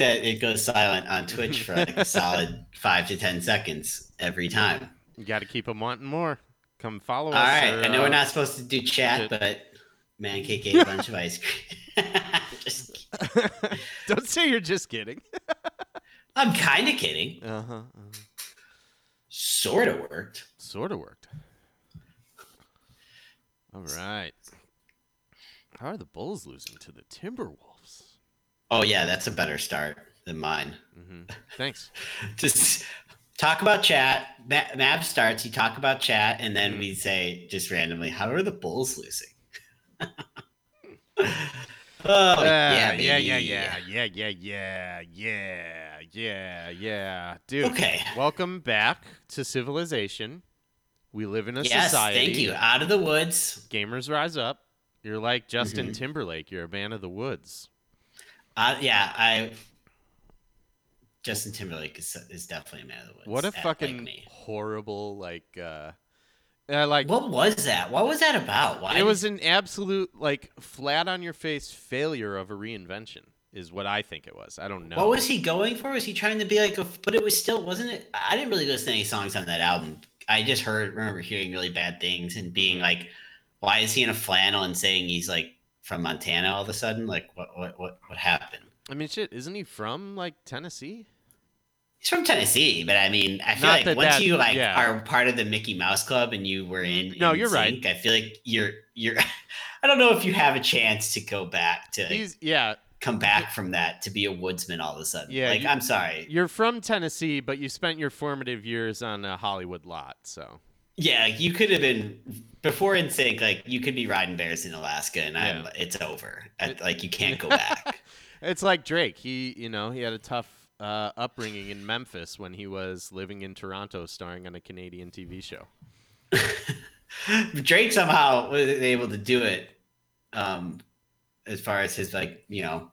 That it goes silent on Twitch for like a solid five to ten seconds every time. You got to keep them wanting more. Come follow All us. right, or, I know uh, we're not supposed to do chat, shit. but man cake ate a bunch of ice cream. Just. Don't say you're just kidding. I'm kind of kidding. Uh huh. Uh huh. Sort of worked. Sort of worked. All right. How are the Bulls losing to the Timberwolves? Oh yeah, that's a better start than mine. hmm Thanks. Just talk about chat. Ma- Mab starts. You talk about chat, and then Mm-hmm. we say just randomly, "How are the Bulls losing?" oh yeah, yeah, yeah, yeah, yeah, yeah, yeah, yeah, yeah, yeah, yeah, dude. Okay. Welcome back to civilization. We live in a Yes, society. thank you. Out of the woods. Gamers rise up. You're like Justin Mhm. Timberlake. You're a man of the woods. Uh, yeah, I. Justin Timberlake is, is definitely a man of the woods. What a uh, like fucking horrible like uh, uh like What was that? What was that about? Why? it was an absolute like flat on your face failure of a reinvention is what I think it was. I don't know. What was he going for? Was he trying to be like a? But it was still, wasn't it? I didn't really listen to any songs on that album. I just heard, remember hearing really bad things and being like, "Why is he in a flannel and saying he's like from Montana all of a sudden? Like, what, what, what, what happened?" I mean shit, isn't he from like Tennessee? He's from Tennessee, but I mean, I feel Not like that once that- you like yeah. are part of the Mickey Mouse Club and you were mm, in, No, in you're right. I feel like you're you're. I don't know if you have a chance to go back to He's yeah, come back from that to be a woodsman all of a sudden. Yeah, like you- I'm sorry. you're from Tennessee, but you spent your formative years on a Hollywood lot, so Yeah, you could have been before NSYNC. Like you could be riding bears in Alaska, and I'm, it's over. I- like you can't go back. It's like Drake. He, you know, he had a tough uh, upbringing in Memphis when he was living in Toronto, starring on a Canadian TV show. Drake somehow was able to do it. Um, as far as his like, you know,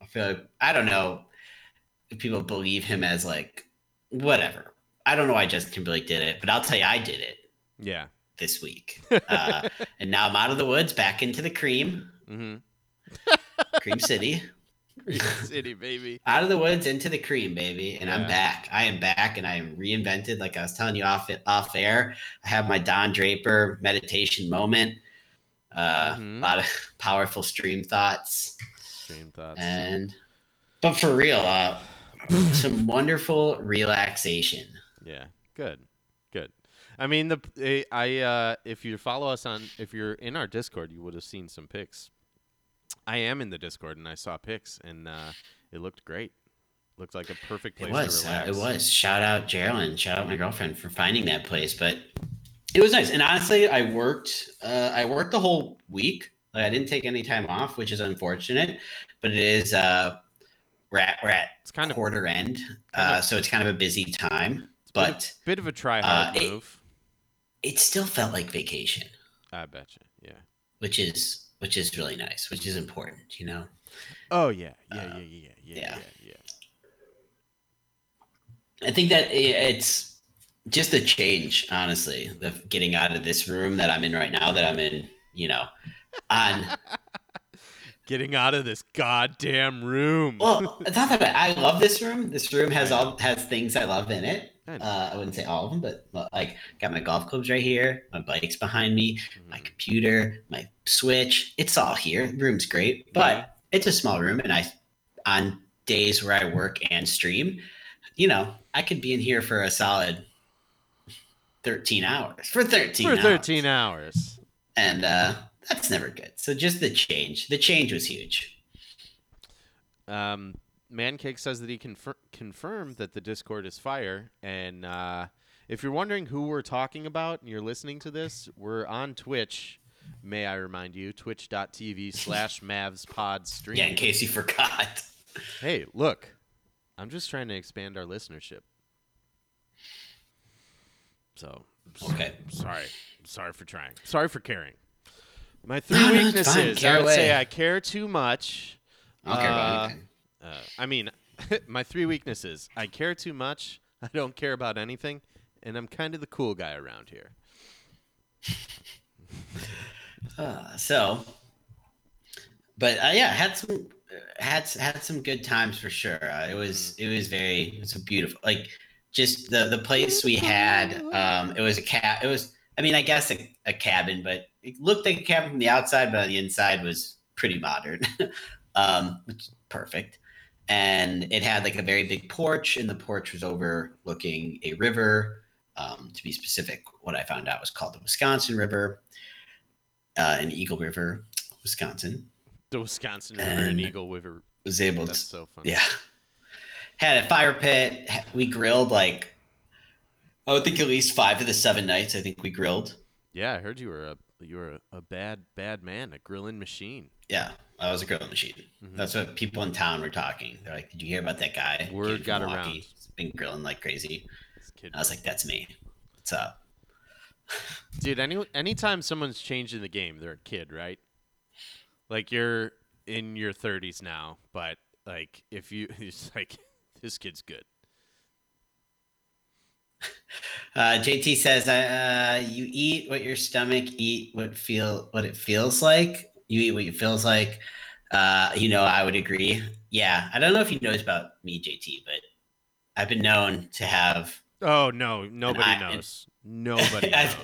I feel like I don't know if people believe him as like whatever. I don't know why Justin Timberlake did it, but I'll tell you, I did it Yeah. this week. Uh, and now I'm out of the woods, back into the cream, Mm-hmm. Cream City. City, baby. out of the woods into the cream, baby, and Yeah. I'm back. I am back, and I am reinvented. Like I was telling you off off air, I have my Don Draper meditation moment. Uh, Mhm. A lot of powerful stream thoughts, Same thoughts. and but for real, uh, some wonderful relaxation. Yeah, good, good. I mean, the eh, I uh, if you follow us on if you're in our Discord, you would have seen some pics. I am in the Discord, and I saw pics, and uh, it looked great. Looked like a perfect place It was, to uh, it was. Shout out Geraldine, shout out my girlfriend for finding that place, but it was nice. And honestly, I worked. Uh, I worked the whole week. I didn't take any time off, which is unfortunate. But it is. Uh, we're at we're at It's kind of quarter end, uh, of- so it's kind of a busy time. Bit of- But bit of a try uh, hard it- move. it still felt like vacation, I bet you. Yeah. which is which is really nice, which is important. You know. Oh yeah, yeah, Uh, yeah, yeah, yeah, yeah, yeah. yeah, yeah. I think that it's just a change, honestly, the getting out of this room that I'm in right now, that I'm in, you know, on. Getting out of this goddamn room. Well, it's not that I love this room. This room has all has things I love in it. I. Uh, I wouldn't say all of them, but like got my golf clubs right here, my bikes behind me, my Mhm. computer, my switch. It's all here. The room's great, but Yeah. it's a small room, and I on days where I work and stream, you know, I could be in here for a solid 13 hours. For 13 For hours. 13 hours. And uh, that's never good. So just the change. The change was huge. Um, Mancake says that he confir- confirmed that the Discord is fire. And uh, if you're wondering who we're talking about and you're listening to this, we're on Twitch. May I remind you, twitch.tv slash Mavs pod stream. Yeah, in case you forgot. Hey, look, I'm just trying to expand our listenership. So, Okay. sorry. Sorry for trying. Sorry for caring. My three No, no, weaknesses. Care I would say. I care too much. I don't care Uh, about anything. Uh, I mean, my three weaknesses. I care too much. I don't care about anything, and I'm kind of the cool guy around here. Uh, so, but uh, yeah, had some had had some good times for sure. Uh, it was it was very it was a beautiful like just the the place we had. Um, it was a cat. It was I mean I guess a, a cabin, but it looked like a cabin from the outside, but on the inside was pretty modern, um, which is perfect. And it had like a very big porch, and the porch was overlooking a river. Um, to be specific, what I found out was called the Wisconsin River uh, in Eagle River, Wisconsin. The Wisconsin River and And- Eagle River. Was able That's to, so funny. yeah. Had a fire pit. We grilled like, I would think at least five of the seven nights. I think we grilled. Yeah, I heard you were a you were a, a bad bad man, a grilling machine. Yeah, I was a grilling machine. Mhm. That's what people in town were talking. They're like, "Did you hear about that guy? Word got Milwaukee. around. He's been grilling like crazy." I was like, "That's me. What's up?" Dude, any anytime someone's changing the game, they're a kid, right? Like you're in your 30s now, but like if you it's like this kid's good. Uh, JT says, uh, "You eat what your stomach eat what feel what it feels like. You eat what it feels like." Uh, you know, I would agree. Yeah, I don't know if he knows about me, JT, but I've been known to have. Oh no, nobody I- knows. Nobody knows.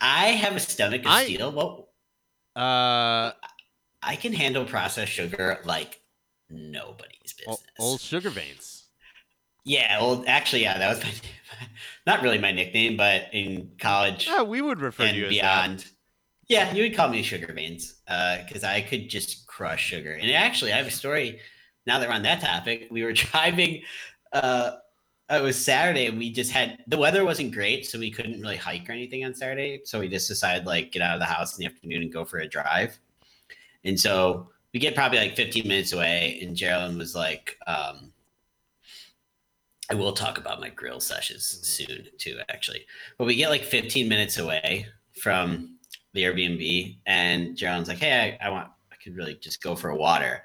I have a stomach of I- steel. Well, Uh I can handle processed sugar like nobody's business. old sugar veins. Yeah, well, actually, yeah, that was my not really my nickname, but in college. Yeah, we would refer to you as beyond. Yeah, you would call me Sugar Veins because I could just crush sugar. And actually, I have a story. Now that we're on that topic, we were driving. Uh, it was Saturday. and We just had the weather wasn't great, so we couldn't really hike or anything on Saturday. So we just decided like get out of the house in the afternoon and go for a drive. And so we get probably like 15 minutes away, and Geraldine was like, um, I will talk about my grill sessions soon too, actually. But we get like 15 minutes away from the Airbnb, and Gerald's like, "Hey, I, I want, I could really just go for a water."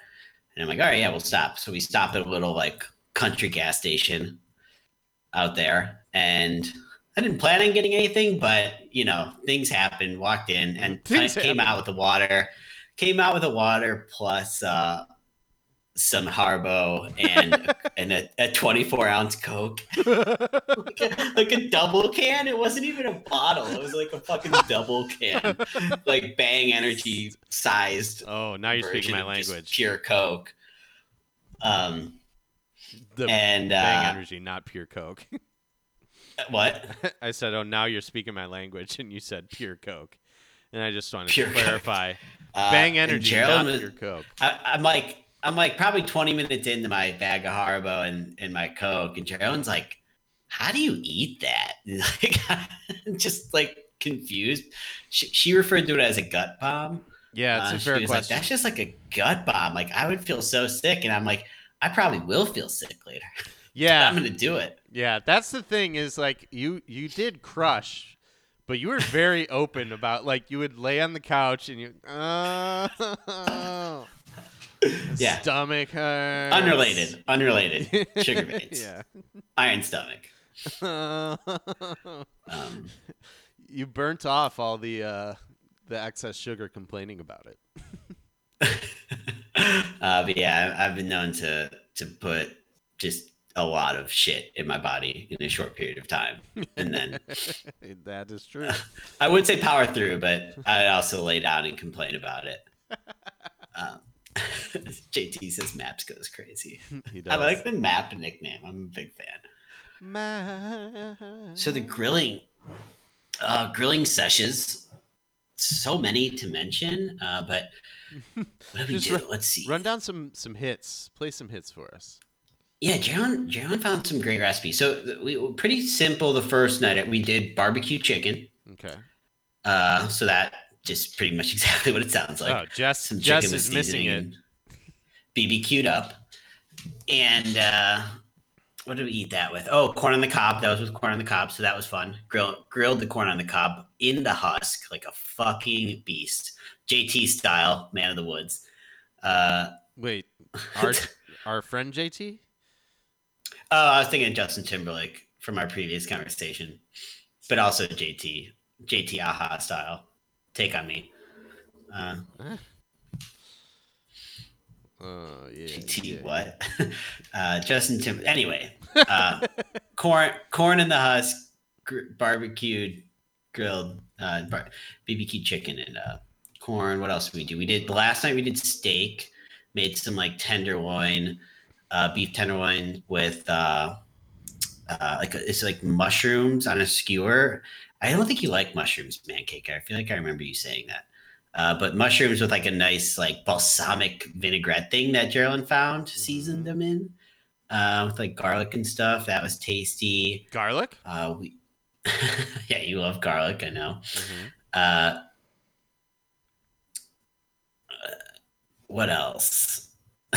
And I'm like, "All right, yeah, we'll stop." So we stop at a little like country gas station out there, and I didn't plan on getting anything, but you know, things happened. Walked in and Things came happen. out with the water. Came out with the water plus uh, some Haribo and and a, a 24 ounce Coke like a, like a double can. It wasn't even a bottle. It was like a fucking double can, like Bang Energy sized. Oh, now you're speaking my language. Pure Coke. Um The and Bang uh, energy, not pure coke. what? I said, "Oh, now you're speaking my language," and you said pure coke, and I just wanted Pure to clarify: Uh, Bang energy, not was- pure coke. I, I'm like, I'm like probably 20 minutes into my bag of Haribo and, and my Coke, and Gerald's like, "How do you eat that?" And, like, I'm just like confused. She, she referred to it as a gut bomb. Yeah, it's Uh, a fair was like, question. That's just like a gut bomb. Like I would feel so sick, and I'm like, I probably will feel sick later. yeah, I'm gonna do it. Yeah, that's the thing is like you you did crush, but you were very open about like you would lay on the couch and you oh, Yeah. stomach hurts. Unrelated, unrelated. Sugar veins, yeah. iron stomach. Um, you burnt off all the uh the excess sugar complaining about it. uh, but yeah, I- I've been known to to put just a lot of shit in my body in a short period of time, and then that is true. I would say power through, but I'd also lay down and complain about it. Um, JT says Maps goes crazy. He does. I like the Map nickname. I'm a big fan. My- So the grilling, uh, grilling sessions, so many to mention. Uh, but what do we do? run- Let's see. Run down some some hits. Play some hits for us. Yeah, John John found some great recipes. So we pretty simple the first night. We did barbecue chicken. Okay. Uh, so that just pretty much exactly what it sounds like. oh, Jess, some Jess is missing it. BBQ'd up. And uh, what did we eat that with? Oh, corn on the cob. That was with corn on the cob, so that was fun. Grill, grilled the corn on the cob in the husk like a fucking beast, JT style, man of the woods. Uh, Wait, our our friend JT. oh, I was thinking Justin Timberlake from our previous conversation, but also JT, JT Aha style. Take on me. Uh, uh yeah. JT yeah. what? uh, Justin Tim. Anyway, uh, corn corn in the husk, gr- barbecued, grilled, uh, bar- BBQ chicken and uh, corn. What else did we do? We did last night. We did steak. Made some like tenderloin, uh, beef tenderloin with uh, uh, like it's like mushrooms on a skewer. I don't think you like mushrooms, pancake. I feel like I remember you saying that. Uh, but mushrooms with like a nice like balsamic vinaigrette thing that Geraldine found, seasoned them in uh, with like garlic and stuff. That was tasty. Garlic. Uh, we, yeah, you love garlic, I know. Mhm. Uh, what else?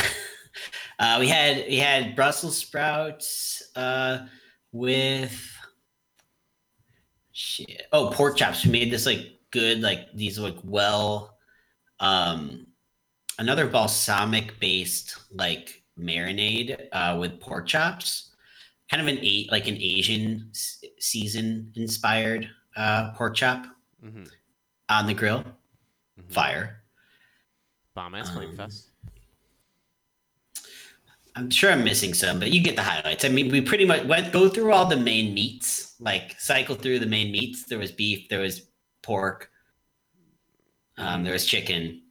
uh, we had we had Brussels sprouts uh, with shit. Oh, pork chops. We made this like good, like these like well, um, another balsamic based like marinade uh, with pork chops. Kind of an eight like an Asian s- season inspired uh, pork chop Mhm. on the grill. Mhm. Fire. Bomb ass flame Um, fest. I'm sure I'm missing some, but you get the highlights. I mean, we pretty much went go through all the main meats, like cycle through the main meats. There was beef, there was pork, um, there was chicken.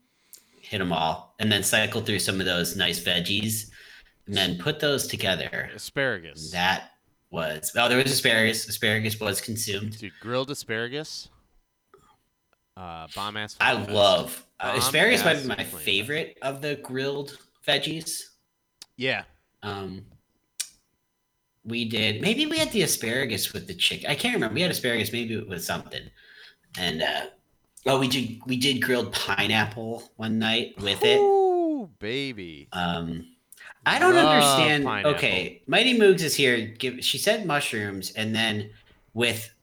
Hit them all, and then cycle through some of those nice veggies, and then put those together. Asparagus. That was oh, there was asparagus. Asparagus was consumed. Dude, grilled asparagus. Uh, bomb ass. I fest. love uh, asparagus. Might be my favorite of the grilled veggies. Yeah. Um, we did maybe we had the asparagus with the chicken. I can't remember. We had asparagus maybe with something, and uh, oh, we did we did grilled pineapple one night with it. Ooh, baby. Um, I don't Love understand. pineapple. Okay, Mighty Moogs is here. Give she said mushrooms, and then with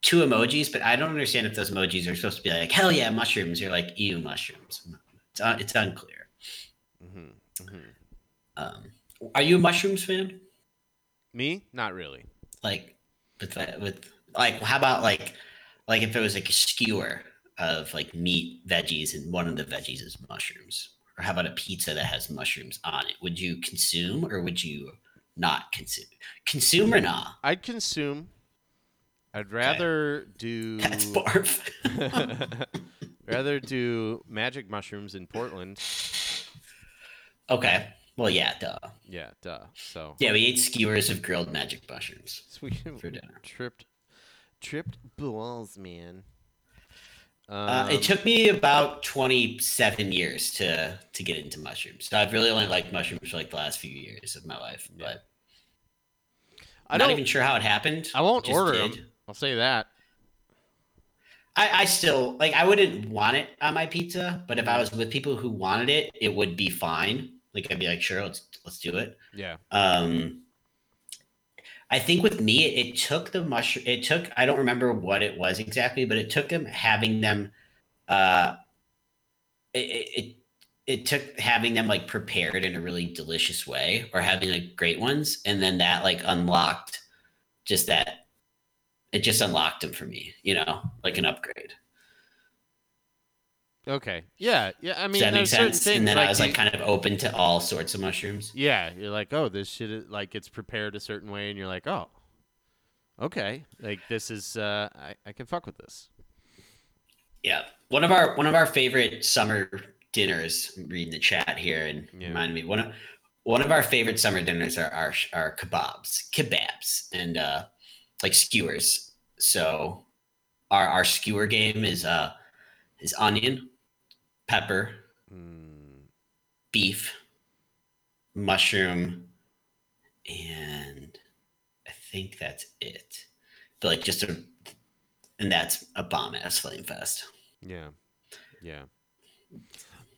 two emojis, but I don't understand if those emojis are supposed to be like hell yeah mushrooms or like ew mushrooms. It's un- it's unclear. hmm hmm Um, are you a mushrooms fan? Me? Not really. like with with like how about like like if it was like a skewer of like meat veggies and one of the veggies is mushrooms or how about a pizza that has mushrooms on it would you consume or would you not consume consume or not I'd consume. I'd rather do. that's barf rather do magic mushrooms in Portland. okay well yeah duh Yeah, duh. So yeah we ate skewers of grilled magic mushrooms for dinner. tripped, tripped balls, man. uh, Um, it took me about 27 years to to get into mushrooms so i've really only liked mushrooms for like the last few years of my life Yeah. but I not even sure how it happened. I won't order did. them. I'll say that. I, I still like. I wouldn't want it on my pizza, but if I was with people who wanted it, it would be fine. Like I'd be like, sure, let's let's do it. Yeah. Um, I think with me, it, it took the mushroom. It took. I don't remember what it was exactly, but it took them having them. Uh, it, it it it took having them like prepared in a really delicious way, or having like great ones, and then that like unlocked just that. It just unlocked them for me, you know, like an upgrade. Okay. Yeah. Yeah. I mean, Does that make sense? and then I was like kind of open to all sorts of mushrooms. Yeah, you're like, oh, this shit is like it's prepared a certain way, and you're like, oh, okay, like this is uh, I I can fuck with this. Yeah, one of our one of our favorite summer dinners. I'm reading the chat here and Yeah. reminded me one of one of our favorite summer dinners are our are kebabs, kebabs, and uh, like skewers. So our our skewer game is uh is onion, pepper, Mm, beef, mushroom, and I think that's it. But like just a, and that's a bomb ass flame fest. Yeah. Yeah.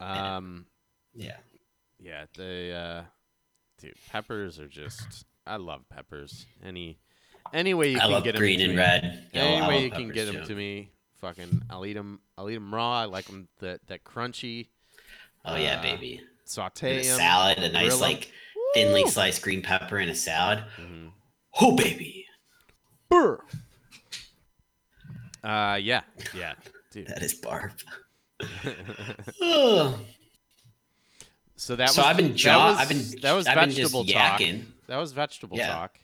Um. Yeah. Yeah. They. Uh. Dude, peppers are just. I love peppers. Any. Any way you I can love get green to and me. red. Any way you can get them too. to me, fucking, I'll eat them. I'll eat them raw. I like them that that crunchy. Oh yeah, Uh, baby. Saute And a salad, a nice like thinly sliced green pepper in a salad. Mhm. Oh baby, Brr. Uh, yeah, yeah, dude. that is barb. Ugh. so that so was I've been jaw. was, I've been that was I've been just vegetable talk. yakking. That was vegetable Yeah. talk.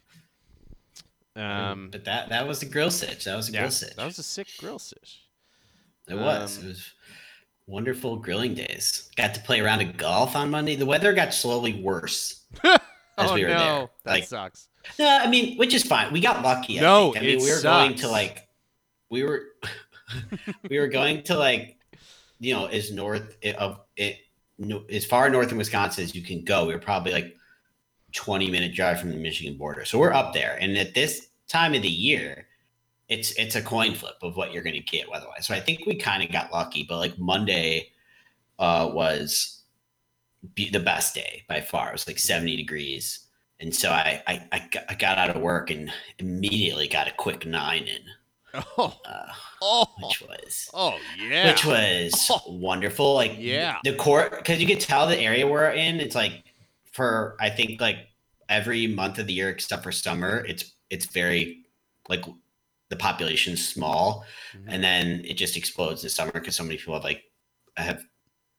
Um, but that that was a grill sitch. That was a yeah, grill sitch. that was a sick grill sitch. It was. Um, it was wonderful grilling days. Got to play around a golf on Monday. The weather got slowly worse. As oh we were no, there. that Like- sucks. No, I mean, which is fine. We got lucky. I No, think. I mean, we were going to like, we were, we were going to like, you know, as north of it, as far north in Wisconsin as you can go. We were probably like twenty minute drive from the Michigan border, so we're up there. And at this time of the year, it's it's a coin flip of what you're going to get weather-wise. So I think we kind of got lucky. But like Monday uh, was be the best day by far. It was like seventy degrees. And so I, I, I, got, I got out of work and immediately got a quick nine in, Oh, uh, oh, which was oh yeah. which was wonderful. Like Yeah. the court because you could tell the area we're in. It's like for I think like every month of the year except for summer, it's it's very like the population's small, Mhm. and then it just explodes in summer because so many people have like have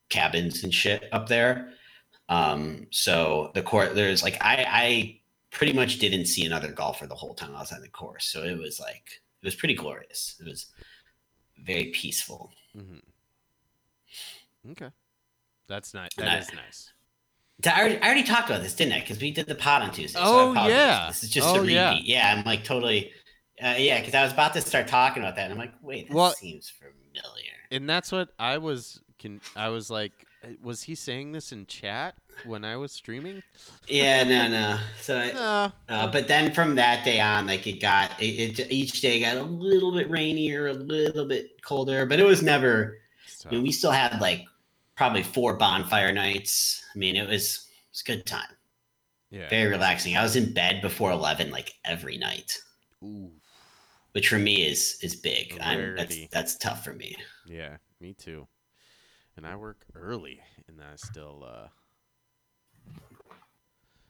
cabins and shit up there. Um, so the court there's like I I pretty much didn't see another golfer the whole time I was on the course. So it was like it was pretty glorious. It was very peaceful. Mm-hmm. Okay, that's nice. That I- is nice. I already, I already talked about this, didn't I? Because we did the pod on Tuesday. so Oh, apologize. yeah. This is just Oh, a repeat. yeah. Yeah. I'm like totally. Uh, yeah, because I was about to start talking about that, and I'm like, wait, that Well- seems familiar. And that's what I was. Can I was like, was he saying this in chat when I was streaming? Yeah, no, no. So, I, uh, but then from that day on, like it got it, it. Each day got a little bit rainier, a little bit colder, but it was never. It's I mean, we still had like probably four bonfire nights. I mean, it was it was a good time. yeah. Very relaxing. I was in bed before eleven like every night. Ooh. which for me is is big. That's that's tough for me. Yeah, me too. And I work early, and I still, uh,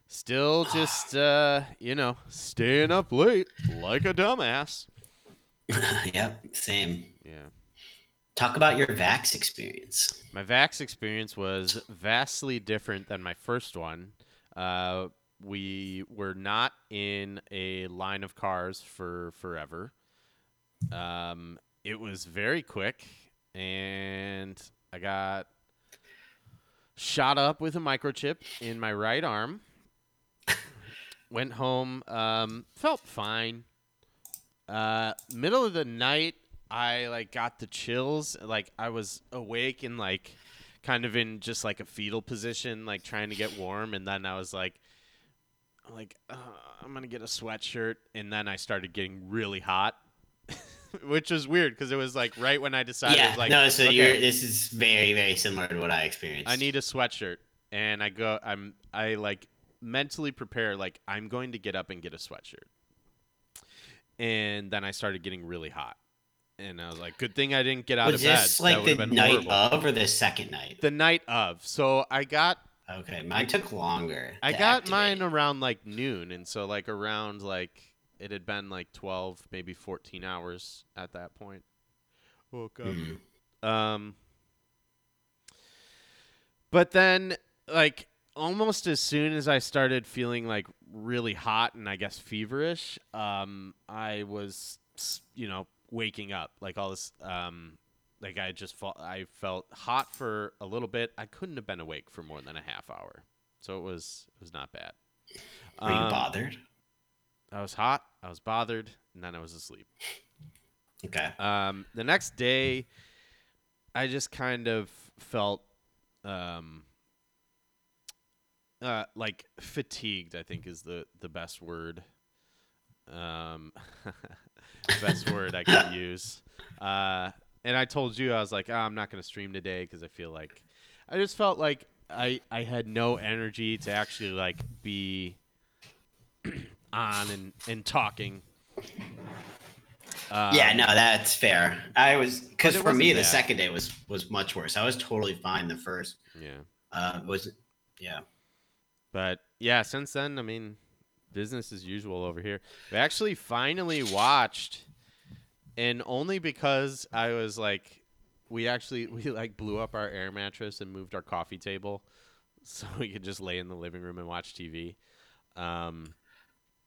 still just, uh, you know, staying up late like a dumbass. yep, same. Yeah. Talk about your Vax experience. My Vax experience was vastly different than my first one. Uh, we were not in a line of cars for forever. Um, it was very quick, and I got shot up with a microchip in my right arm. Went home, um, felt fine. Uh, middle of the night, I like got the chills. Like I was awake and like kind of in just like a fetal position, like trying to get warm, and then I was like, I'm like, uh, I'm gonna get a sweatshirt, and then I started getting really hot, which was weird because it was like right when I decided, yeah, like, no. So okay, you're this is very very similar to what I experienced. I need a sweatshirt, and I go, I'm, I like mentally prepare, like I'm going to get up and get a sweatshirt, and then I started getting really hot, and I was like, good thing I didn't get out Was of bed. this That like the night horrible. of or the second night? the night of. So I got Okay, mine took longer. I got mine around like noon, and so like around like it had been like twelve, maybe fourteen hours at that point. Woke up. Mhm. Um, but then like almost as soon as I started feeling like really hot and I guess feverish, um, I was you know waking up like all this um. Like I just felt, I felt hot for a little bit. I couldn't have been awake for more than a half hour, so it was it was not bad. Were you Um, bothered? I was hot. I was bothered, and then I was asleep. Okay. Um, the next day, I just kind of felt um, uh, like fatigued. I think is the the best word. Um, best word I could use. Uh, and I told you I was like, oh, I'm not gonna stream today because I feel like I just felt like I I had no energy to actually like be on and and talking. Um, yeah, no, that's fair. I was because for me the second day was was much worse. I was totally fine the first. Yeah. Uh, was yeah. But yeah, since then, I mean, business as usual over here. We actually finally watched, and only because I was like, we actually we like blew up our air mattress and moved our coffee table, so we could just lay in the living room and watch TV. Um,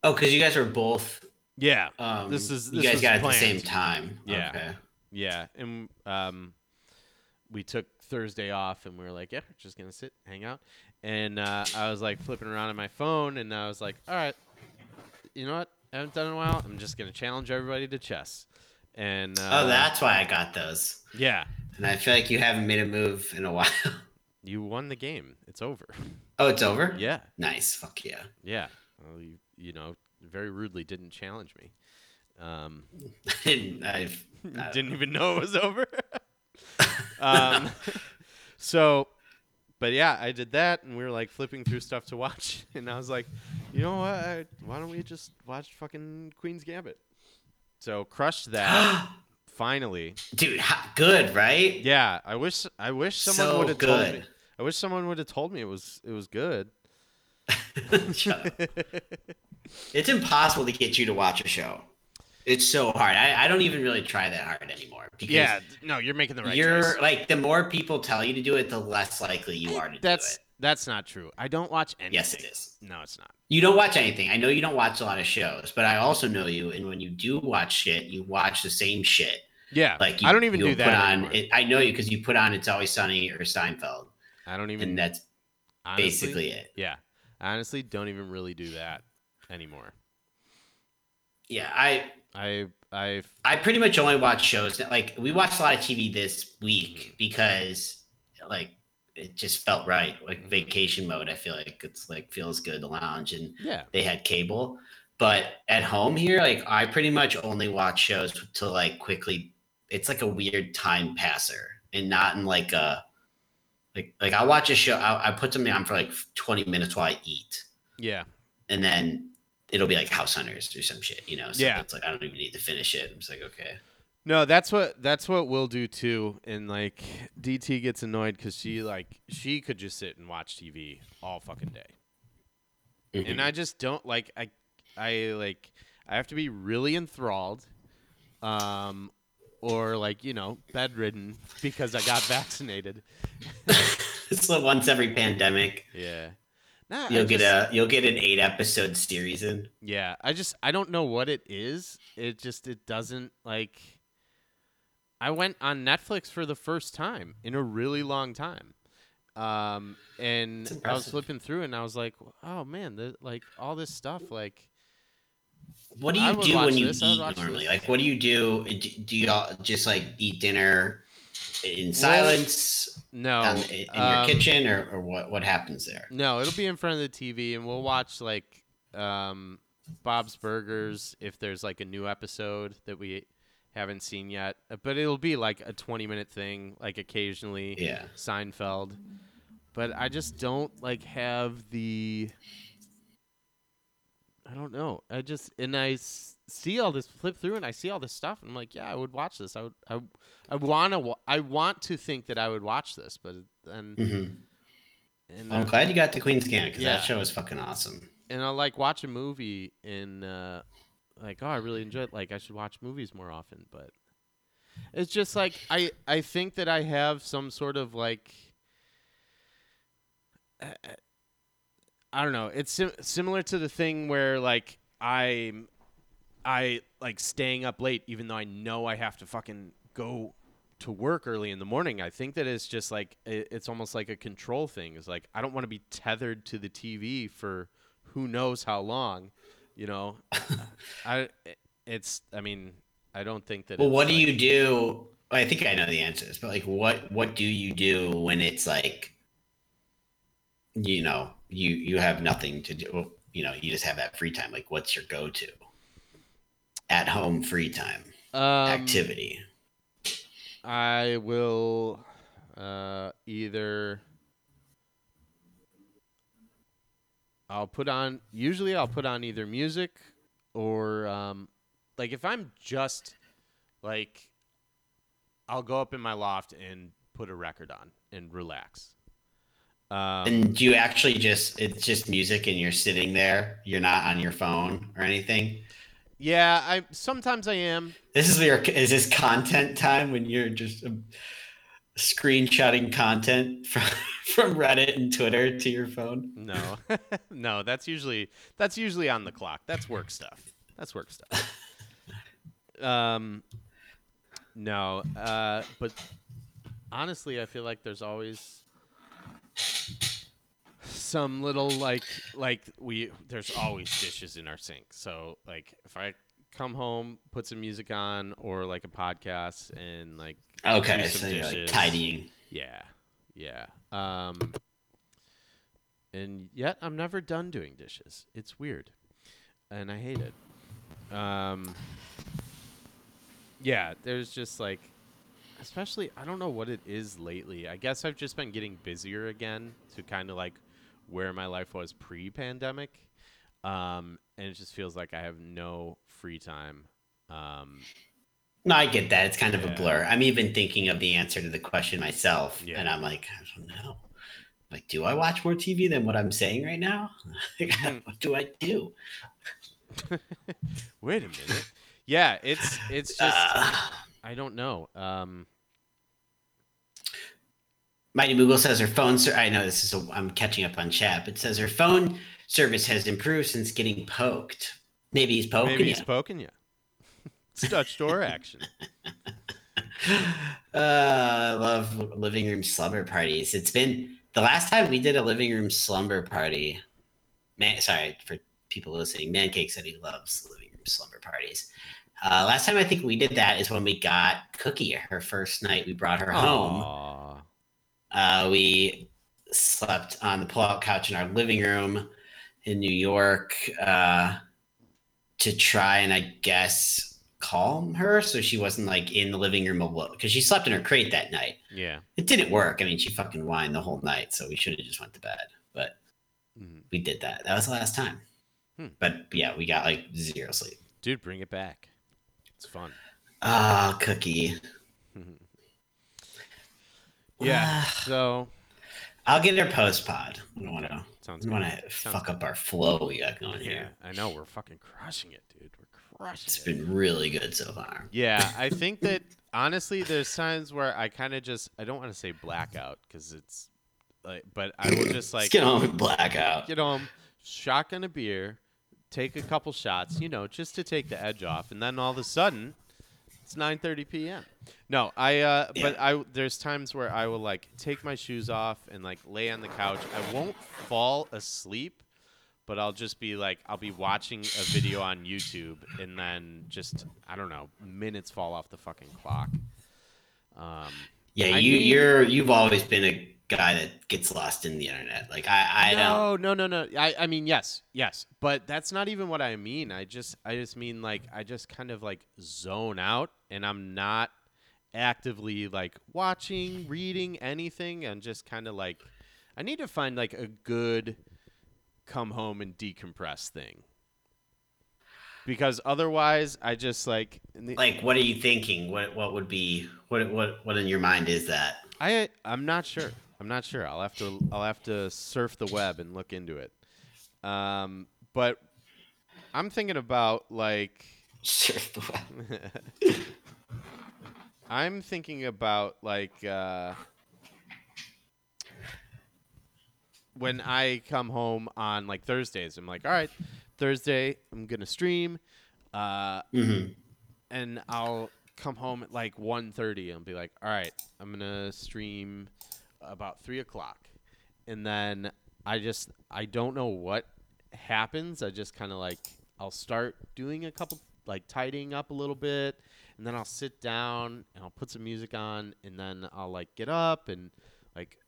Oh, because you guys were both. yeah, Um, This is- you guys got it at the same time. Yeah. Okay. yeah, and um, we took Thursday off, and we were like, yeah, we're just gonna sit, hang out, and uh, I was like flipping around on my phone, and I was like, all right, you know what? I haven't done in a while. I'm just gonna challenge everybody to chess, and uh, oh, that's why I got those. yeah, And I feel like you haven't made a move in a while. you won the game. It's over. oh, it's over. yeah, Nice. Fuck yeah. yeah. Well, you you know, very rudely didn't challenge me. Um, I've, I- didn't even know it was over. um, so, but yeah, I did that, and we were like flipping through stuff to watch, and I was like, you know what? I, why don't we just watch fucking Queen's Gambit? So crushed that finally. dude, good, right? Yeah, I wish I wish someone So would have told me. good. I wish someone would have told me it was it was good. It's impossible to get you to watch a show. It's so hard. I, I don't even really try that hard anymore because Yeah, no, you're making the right you're choice. like the more people tell you to do it, the less likely you are to That's do it. that's not true. I don't watch anything. Yes, it is. No, it's not. You don't watch anything. I know you don't watch a lot of shows, but I also know you. And when you do watch shit, you watch the same shit. Yeah, Like you, I don't even do that on, it, I know you because you put on It's Always Sunny or Seinfeld, I don't even. and that's honestly, basically it. Yeah, I honestly don't even really do that anymore. Yeah, I I I I pretty much only watch shows that like we watched a lot of TV this Mm-hmm. week because like it just felt right. Like vacation mode, I feel like it's like feels good to lounge and yeah they had cable. But at home here, like I pretty much only watch shows to like quickly it's like a weird time passer and not in like a like like I watch a show I, I put something on for like 20 minutes while I eat yeah and then it'll be like House Hunters or some shit, you know. So Yeah. it's like I don't even need to finish it. I'm just like, okay. no that's what that's what we'll do too. And like DT gets annoyed because she like she could just sit and watch TV all fucking day, and I just don't like I I like I have to be really enthralled, um, or like you know bedridden because I got vaccinated. it's like once every pandemic. Yeah. Nah, You'll get just- a you'll get an eight episode series in. Yeah, I just I don't know what it is. It just it doesn't like I went on Netflix for the first time in a really long time. Um and I was flipping through and I was like, "Oh man, the, like all this stuff like What do you do when you this, eat normally? this. Like, what do you do? Do, do you all just like eat dinner in silence no on, in your um, kitchen, or, or what? What happens there? No, it'll be in front of the TV and we'll watch like um Bob's Burgers if there's like a new episode that we haven't seen yet. But it'll be like a 20 minute thing like occasionally. Yeah. Seinfeld. But I just don't like have the I don't know. I just and I see all this flip through and I see all this stuff and I'm like, yeah, I would watch this. I would I I want to I want to think that I would watch this, but then hmm and I'm uh, glad you got the Queen's Gambit because Yeah. that show is fucking awesome. and I'll like watch a movie and uh like oh I really enjoy it like I should watch movies more often but it's just like I I think that I have some sort of like uh, I don't know it's sim- similar to the thing where like I I like staying up late even though I know I have to fucking go to work early in the morning. I think that it's just like it, it's almost like a control thing. It's like I don't want to be tethered to the TV for who knows how long, you know. I it's I mean I don't think that. Well, what do you do? I think I know the answers, but like, what what do you do when it's like you know you you have nothing to do. You know, you just have that free time. Like, what's your go-to at home free time Um, activity? I will uh, either I'll put on usually I'll put on either music or um, like if I'm just like I'll go up in my loft and put a record on and relax. Um, And do you actually just it's just music and you're sitting there, you're not on your phone or anything? Yeah, I sometimes I am. This is your is this content time when you're just um, screenshotting content from from Reddit and Twitter to your phone? No, no, that's usually that's usually on the clock. That's work stuff. That's work stuff. um, no, uh, but honestly, I feel like there's always some little like like we there's always dishes in our sink. So like if I come home, put some music on or like a podcast and like Okay, so you're like tidying. Yeah, yeah. Um, and yet I'm never done doing dishes. It's weird, and I hate it. Um, yeah, there's just like, especially I don't know what it is lately. I guess I've just been getting busier again to kind of like where my life was pre-pandemic, um, and it just feels like I have no free time. Um, No, I get that. It's kind of Yeah. a blur. I'm even thinking of the answer to the question myself, Yeah. and I'm like, I don't know. Like, do I watch more TV than what I'm saying right now? Hmm. what do I do? wait a minute. Yeah, it's it's just Uh, I don't know. Um, Mighty Moogle says her phone. Ser- I know this is. A, I'm catching up on chat, but says her phone service has improved since getting poked. Maybe he's poking maybe you. he's poking you. it's Dutch door action. Uh, I love living room slumber parties. It's been the last time we did a living room slumber party. Man, sorry for people listening. Mancake said he loves living room slumber parties. Uh, last time I think we did that is when we got Cookie her first night. We brought her home. Uh, we slept on the pull-out couch in our living room in New York uh, to try and I guess calm her so she wasn't like in the living room alone because she slept in her crate that night. Yeah. It didn't work. I mean, she fucking whined the whole night, so we should have just went to bed. But Mhm. we did that. That was the last time. Hmm. But yeah, we got like zero sleep. Dude, bring it back. It's fun. Ah, cookie. Yeah. Ah. so I'll get her post pod. I don't want to. sounds good. want to fuck up our flow we got going Yeah, here. I know we're fucking crushing it, dude. We're crushing It's it. been really good so far. Yeah, I think that honestly, there's times where I kind of just I don't want to say blackout because it's like, but I will just like get on blackout. get home, shotgun a beer, take a couple shots, you know, just to take the edge off, and then all of a sudden, it's 9:30 p.m. No, I uh, but I there's times where I will like take my shoes off and like lay on the couch. I won't fall asleep, but I'll just be like I'll be watching a video on YouTube and then just I don't know minutes fall off the fucking clock. Um, Yeah, I you need- you're you've always been a guy that gets lost in the internet. Like I I don't. no, no, no, no. I, I mean, yes, yes, but that's not even what I mean. I just, I just mean like I just kind of like zone out, and I'm not actively like watching, reading anything, and just kind of like I need to find like a good come home and decompress thing. Because otherwise, I just like, the- Like, what are you thinking? What what would be what what what in your mind is that? I I'm not sure. I'm not sure. I'll have to I'll have to surf the web and look into it. Um, but I'm thinking about like Surf the web. I'm thinking about like uh, when I come home on like Thursdays. I'm like, all right, Thursday I'm gonna stream, uh, Mhm. and I'll come home at like 1.30 and be like, all right, I'm gonna stream about three o'clock, and then I just I don't know what happens. I just kind of like I'll start doing a couple like tidying up a little bit, and then I'll sit down and I'll put some music on, and then I'll like get up and like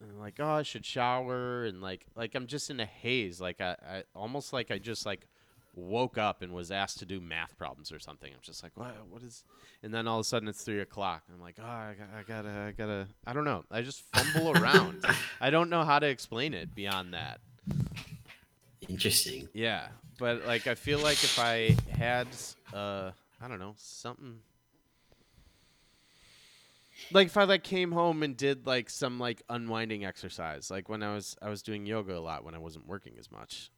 and like, oh, I should shower, and like, like I'm just in a haze, like I, I almost like I just like woke up and was asked to do math problems or something. I'm just like, what, what is? And then all of a sudden it's three o'clock. I'm like, oh, I, I gotta, I gotta, I don't know. I just fumble around. I don't know how to explain it beyond that. Interesting. Yeah, but like I feel like if I had, uh, I don't know, something. Like if I like came home and did like some like unwinding exercise, like when I was I was doing yoga a lot when I wasn't working as much.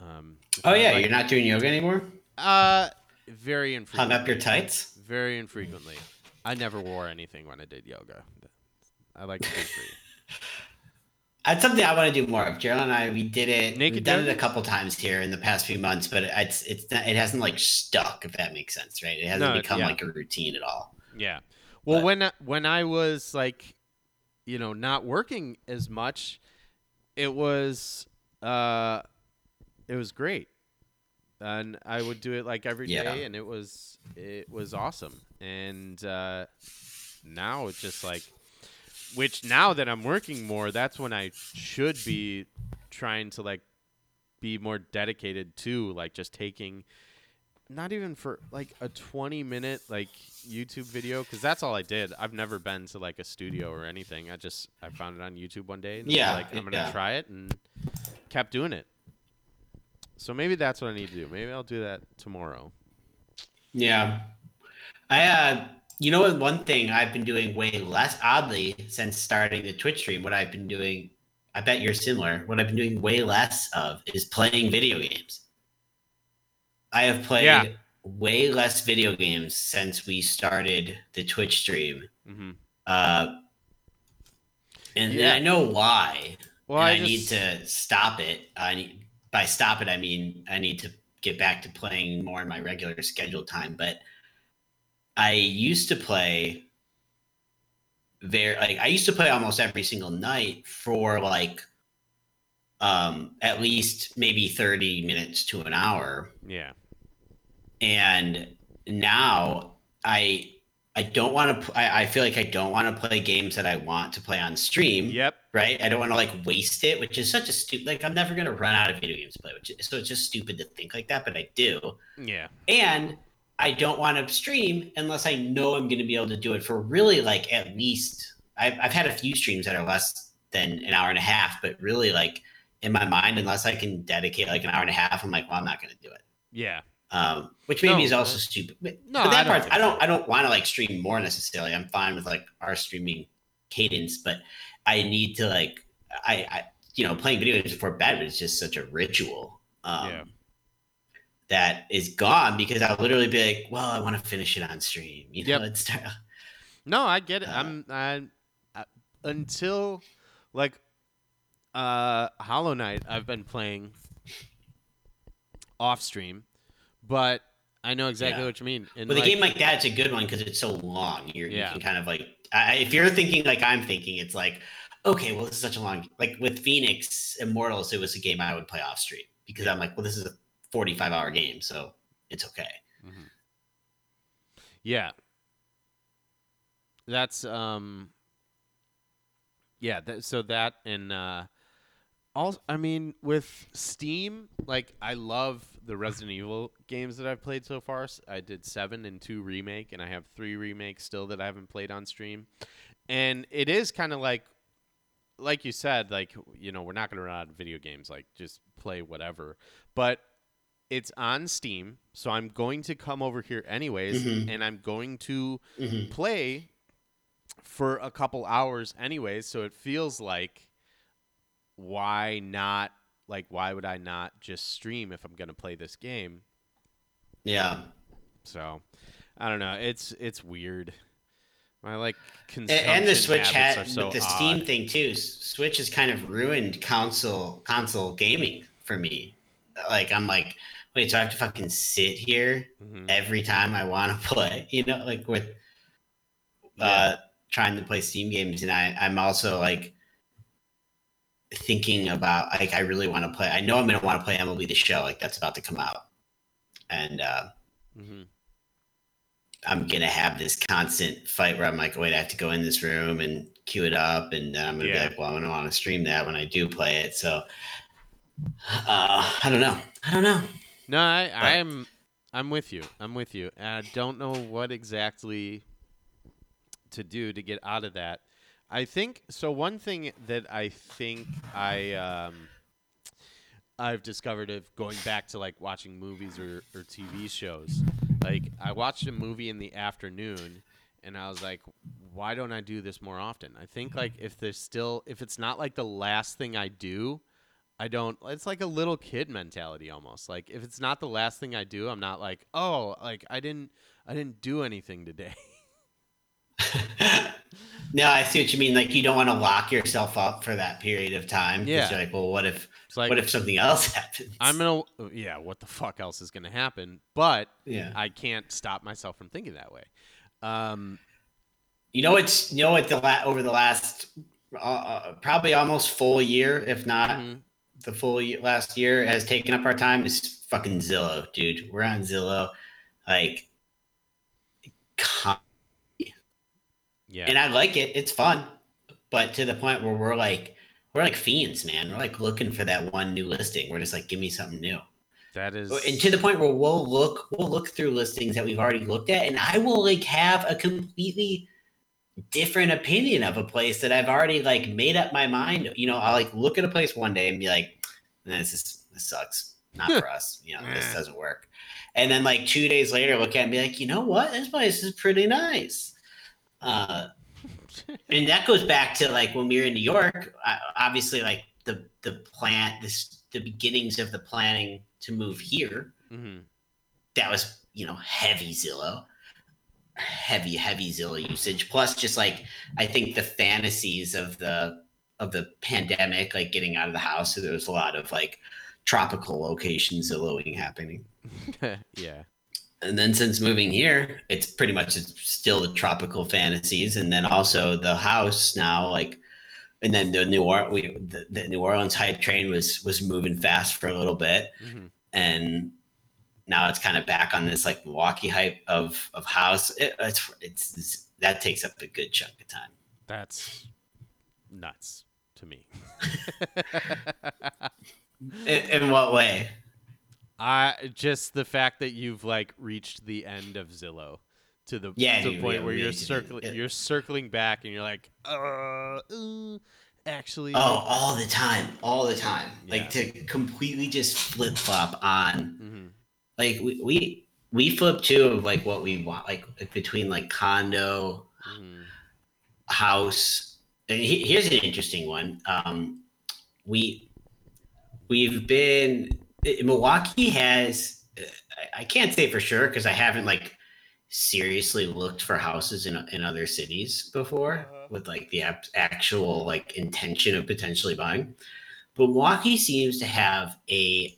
Um, Oh yeah, like- you're not doing yoga anymore. Uh, very Hung infrequently. up your tights. Very infrequently. I never wore anything when I did yoga. I like to be free. That's something I want to do more of. Gerald and I, we did it. Naked we've done yoga? it a couple times here in the past few months, but it's it's not, it hasn't like stuck. If that makes sense, right? It hasn't No, become yeah. like a routine at all. Yeah. Well, But- when I, when I was like, you know, not working as much, it was uh, it was great, and I would do it like every day, Yeah. and it was it was awesome. And uh, now it's just like, which now that I'm working more, that's when I should be trying to like be more dedicated to like just taking not even for like a 20 minute like YouTube video because that's all I did. I've never been to like a studio or anything. I just I found it on YouTube one day and Yeah, like I'm gonna yeah. try it and kept doing it. So maybe that's what I need to do. Maybe I'll do that tomorrow. Yeah, I uh, you know what? One thing I've been doing way less oddly since starting the Twitch stream. What I've been doing, I bet you're similar. What I've been doing way less of is playing video games. I have played Yeah. way less video games since we started the Twitch stream. hmm Uh, and Yeah. I know why. Well, I, I, need just- to stop it. I need by stop it, I mean I need to get back to playing more in my regular scheduled time. But I used to play very like I used to play almost every single night for like um at least maybe 30 minutes to an hour Yeah. and now i i don't want to I, I feel like i don't want to play games that i want to play on stream Yep. right i don't want to like waste it which is such a stupid like i'm never going to run out of video games to play which is, so it's just stupid to think like that but i do Yeah. and i don't want to stream unless i know i'm going to be able to do it for really like at least I've, I've had a few streams that are less than an hour and a half but really like in my mind unless i can dedicate like an hour and a half i'm like well i'm not going to do it Yeah. Um, which maybe No, is also stupid. But, no, but I that don't part, I don't. I don't want to like stream more necessarily. I'm fine with like our streaming cadence, but I need to like, I, I, you know, playing video games before bed is just such a ritual. Um, Yeah. That is gone because I'll literally be like, well, I want to finish it on stream. You know, Yep. it's No, I get it. Uh, I'm I, I until like uh Hollow Knight I've been playing off stream, but I know exactly Yeah. what you mean. And With like, a game like that, it's a good one because it's so long. You're, Yeah. You can kind of like, I, if you're thinking like I'm thinking, it's like, okay, well, this is such a long. Like with Phoenix Immortals, it was a game I would play off stream because I'm like, well, this is a 45 hour game, so it's okay. Mhm. Yeah. That's um Yeah, that, so that and uh all I mean with Steam, like I love the Resident Evil games that I've played so far. S- I did 7 and 2 remake and I have 3 remakes still that I haven't played on stream. And it is kind of like like you said, like you know, we're not going to run out of video games like just play whatever. But it's on Steam, so I'm going to come over here anyways, Mhm. and I'm going to Mhm. play for a couple hours anyways. So it feels like why not? Like, why would I not just stream if I'm going to play this game? Yeah. So I don't know. It's it's weird. My like And the Switch had so with the odd. Steam thing too. Switch has kind of ruined console console gaming for me. Like I'm like, wait, so I have to fucking sit here Mhm. every time I want to play, you know, like with uh trying to play Steam games and I I'm also like thinking about like I really want to play I know I'm gonna want to play MLB the show, like that's about to come out. And uh mm-hmm. I'm gonna have this constant fight where I'm like, wait, I have to go in this room and queue it up, and then I'm gonna Yeah. be like, well, I'm gonna want to stream that when I do play it. So, uh, I don't know. I don't know. No, I, But- I'm I'm with you. I'm with you. And I don't know what exactly to do to get out of that. I think so. One thing that I think I um, I've discovered of going back to like watching movies or, or TV shows. Like I watched a movie in the afternoon, and I was like, why don't I do this more often? I think like if there's still if it's not like the last thing I do, I don't. It's like a little kid mentality almost. Like if it's not the last thing I do, I'm not like, oh, like I didn't, I didn't do anything today. no, I see what you mean. Like you don't want to lock yourself up for that period of time. Yeah. You're like, well, what if It's like what if something else happens? I'm gonna, yeah. What the fuck else is gonna happen? But yeah. I can't stop myself from thinking that way. Um, You know what's you know what the la- over the last uh, uh, probably almost full year, if not mhm. the full year, last year, has taken up our time is fucking Zillow, dude. We're on Zillow, like, con- yeah, and I like it. It's fun, but to the point where we're like, we're like fiends, man. We're like looking for that one new listing. We're just like, give me something new. that is. and to the point where we'll look we'll look through listings that we've already looked at and i will like have a completely different opinion of a place that i've already like made up my mind you know i'll like look at a place one day and be like this is this sucks not for us you know this doesn't work and then like two days later look at it and be like you know what this place is pretty nice uh and that goes back to like when we were in New York. Obviously, like the the plant, this the beginnings of the planning to move here. Mhm. That was you know heavy Zillow, heavy heavy Zillow usage. Plus, just like I think the fantasies of the of the pandemic, like getting out of the house. So there was a lot of like tropical location Zillowing happening. yeah, And then since moving here, it's pretty much still the tropical fantasies, and then also the house now, like, and then the New Orleans, we, the, the New Orleans hype train was was moving fast for a little bit, Mhm. and now it's kind of back on this like Milwaukee hype of of house. It, it's, it's it's that takes up a good chunk of time. that's nuts to me. In, in what way? I just the fact that you've like reached the end of Zillow to the Yeah, to the point yeah, where you're need to do circling it. you're circling back and you're like, uh, uh actually, Oh, all the time, all the time. Like to completely just flip flop on Mhm. like we we we flip too of like what we want like between like condo Mhm. house and he, here's an interesting one um we we've been milwaukee has I- can't say for sure because i haven't like seriously looked for houses in, in other cities before Uh-huh. with like the ap- actual like intention of potentially buying but milwaukee seems to have a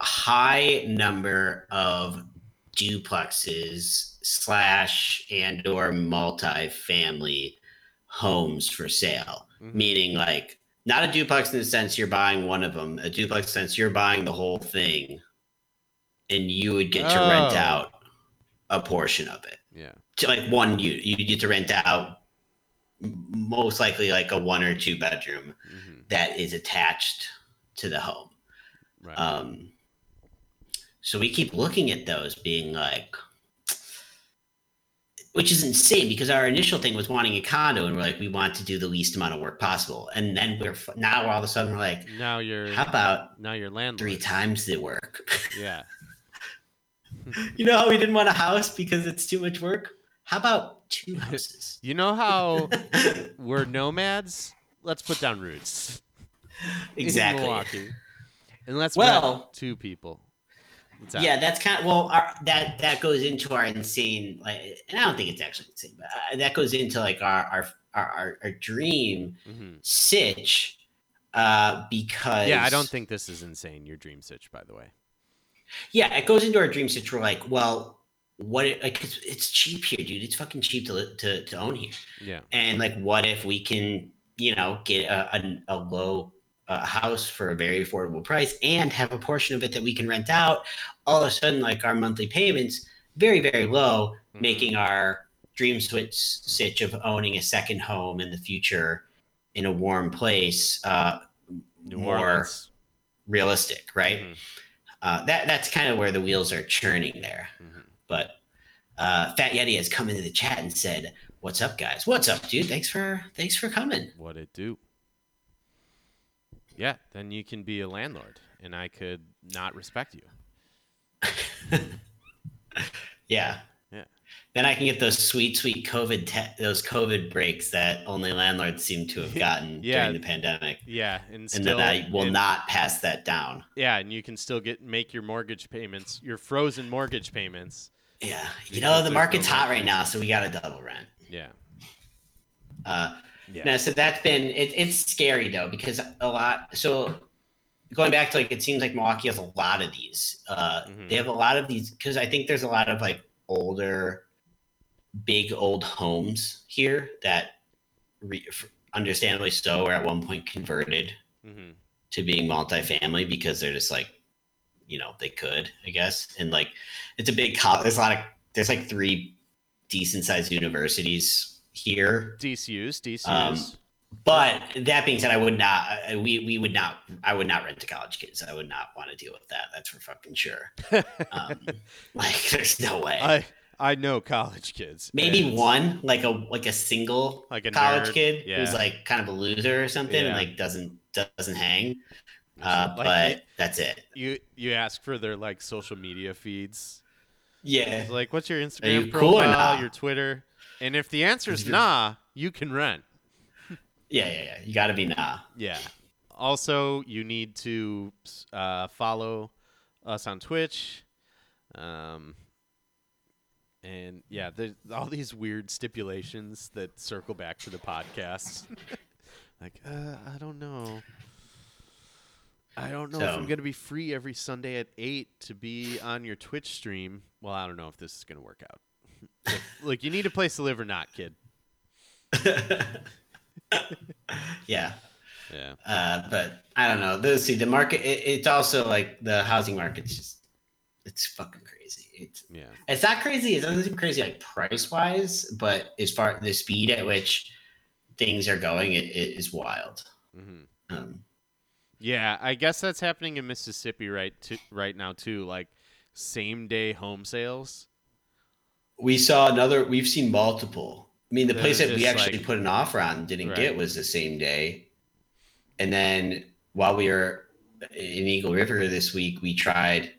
high number of duplexes slash and or multi-family homes for sale Mhm. meaning like not a duplex in the sense you're buying one of them a duplex sense you're buying the whole thing and you would get to rent Oh. out a portion of it yeah, to like one you you get to rent out most likely like a one or two bedroom hmm that is attached to the home right. um, so we keep looking at those, being like, which is insane because our initial thing was wanting a condo, and we're like, we want to do the least amount of work possible, and then we're now all of a sudden we're like, now you're how about now you're landlord. three times the work? Yeah, you know how we didn't want a house because it's too much work? How about two houses? you know how we're nomads. Let's put down roots. exactly in. Milwaukee. And let's Well- two people. That? Yeah, that's kind of well. Our, that that goes into our insane, like, and I don't think it's actually insane, but uh, that goes into like our our our, our, our dream Mhm. sitch, uh, because Yeah, I don't think this is insane. Your dream sitch, by the way. Yeah, it goes into our dream sitch. We're like, well, what? It, like, it's, it's cheap here, dude. It's fucking cheap to to to own here. Yeah. And like, what if we can, you know, get a, a, a low uh, house for a very affordable price and have a portion of it that we can rent out? All of a sudden, like our monthly payments very very low, Mhm. making our dream switch stitch of owning a second home in the future in a warm place uh, more realistic, right? Mhm. Uh, that that's kind of where the wheels are churning there. Mhm. But uh, Fat Yeti has come into the chat and said, "What's up, guys? What's up, dude? Thanks for thanks for coming." What it do? Yeah, then you can be a landlord, and I could not respect you. Yeah. Yeah. Then I can get those sweet, sweet COVID te- those COVID breaks that only landlords seem to have gotten Yeah. during the pandemic, Yeah, and and still, then I will not pass that down. Yeah, and you can still get make your mortgage payments, your frozen mortgage payments. Yeah, you know the market's hot right now, so we got a double rent. Yeah, Uh, yeah, No, so that's been it, it's scary though because a lot. So going back to like it seems like Milwaukee has a lot of these. Uh, Mhm. They have a lot of these because I think there's a lot of like older, big old homes here that, re, understandably so, were at one point converted hmm to being multifamily because they're just like, you know, they could, I guess, and like it's a big. There's a lot of there's like three decent sized universities here DCU's, DCU's. Um, but that being said, I would not. We we would not. I would not rent to college kids. I would not want to deal with that. That's for fucking sure. Um, like, there's no way. I I know college kids. Maybe and- one, like a like a single Like a college nerd, kid yeah. who's like kind of a loser or something, and like doesn't doesn't hang. Uh, Like, but that's it. You you ask for their like social media feeds. Yeah. Like, what's your Instagram you cool or profile, nah? your Twitter, and if the answer is nah, you can rent. Yeah, yeah, yeah. You got to be nah. Yeah. Also, you need to uh, follow us on Twitch. Um, and yeah, there's all these weird stipulations that circle back to the podcast. like, uh, I don't know. I don't know if I'm going to be free every Sunday at 8 to be on your Twitch stream. Well, I don't know if this is going to work out. Like, look, you need a place to live or not, kid. yeah. Yeah. Uh, but I don't know. The, see, the market. It, it's also like the housing market's just. It's fucking crazy. It's Yeah. it's not crazy. It doesn't seem crazy like price wise, but as far the speed at which things are going, it, it is wild. Mm-hmm. Um, Yeah, I guess that's happening in Mississippi right to, right now too. Like same day home sales. We saw another. We've seen multiple. I mean, the place that we actually like- put an offer on didn't Right. get was the same day. And then while we were in Eagle River this week, we tried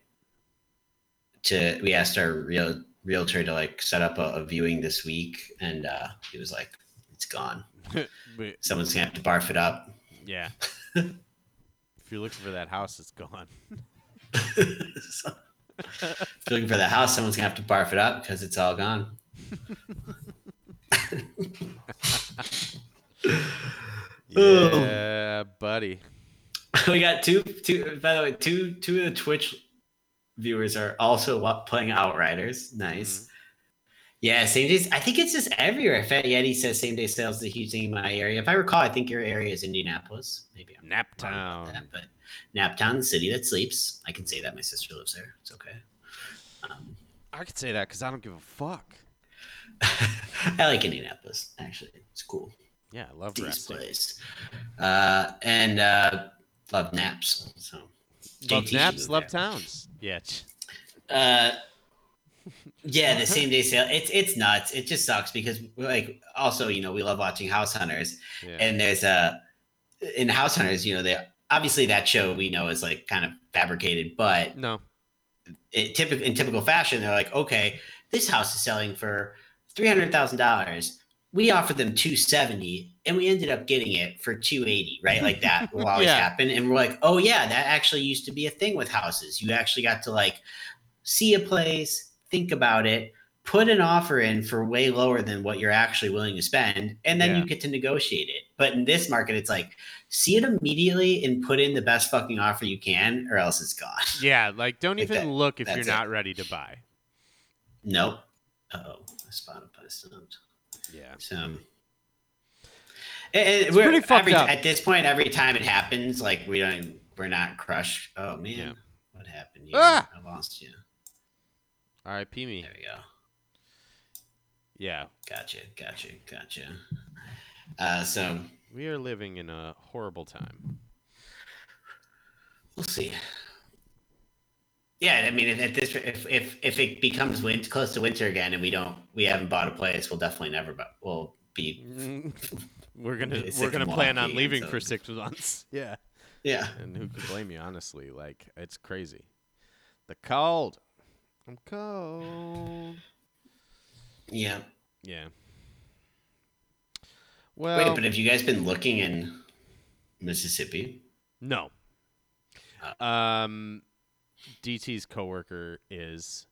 to. We asked our real realtor to like set up a, a viewing this week, and uh, he was like, "It's gone. Someone's gonna have to barf it up." yeah. if you're looking for that house, it's gone. So, if you're looking for the house, someone's gonna have to barf it up because it's all gone. Yeah, oh. buddy. we got two two by the way two two of the twitch viewers are also playing outriders. Nice. Mm-hmm. Yeah same days i think it's just everywhere. Fat yeti says same day sales is a huge thing in my area. If i recall i think your area is indianapolis. Maybe i'm Naptown. that, but naptown the city that sleeps i can say that my sister lives there it's okay um, I could say that because I don't give a fuck. i like indianapolis actually it's cool Yeah, I love These wrestling. place uh and uh love naps so Love JT naps, love there. towns. Yeah. Uh, yeah, the same day sale. It's it's nuts. It just sucks because like also you know we love watching House Hunters, Yeah. and there's a in House Hunters you know they obviously that show we know is like kind of fabricated, but no. it in typical fashion they're like okay this house is selling for three hundred thousand dollars. We offered them two seventy, and we ended up getting it for two eighty. Right, like that will always Yeah. happen. And we're like, oh yeah, that actually used to be a thing with houses. You actually got to like see a place, think about it, put an offer in for way lower than what you're actually willing to spend, and then Yeah. you get to negotiate it. But in this market, it's like see it immediately and put in the best fucking offer you can, or else it's gone. Yeah, like don't Like even that- look if you're it. not ready to buy. Nope. Oh, Spotify sound. Yeah. So, and It's we're pretty fucked every, up. at this point. Every time it happens, like we don't, we're not crushed. Oh man, Yeah. what happened? Here? Ah! I lost you. R.I.P. me. There we go. Yeah, Gotcha. Gotcha. Gotcha. Uh, so we are living in a horrible time. we'll see. Yeah, I mean, if, this if if if it becomes winter, close to winter again, and we don't we haven't bought a place, we'll definitely never. bu- We'll be we're gonna we're gonna plan on leaving so- for six months. Yeah, yeah. and who could blame you? Honestly, like it's crazy. The cold. I'm cold. Yeah. Yeah. Well, Wait, but have you guys been looking in Mississippi? no. Um, DT's coworker is,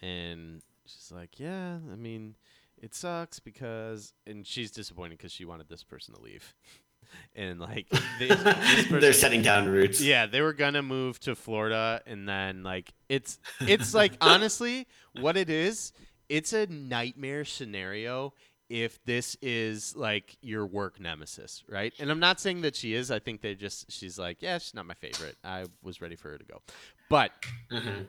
and she's like, "Yeah, I mean, it sucks because," and she's disappointed because she wanted this person to leave, and like they, this They're setting down roots. Yeah, they were gonna move to Florida, and then like it's it's like honestly, what it is, it's a nightmare scenario if this is like your work nemesis, right? And I'm not saying that she is. I think they just she's like, yeah, she's not my favorite. I was ready for her to go, but Mhm.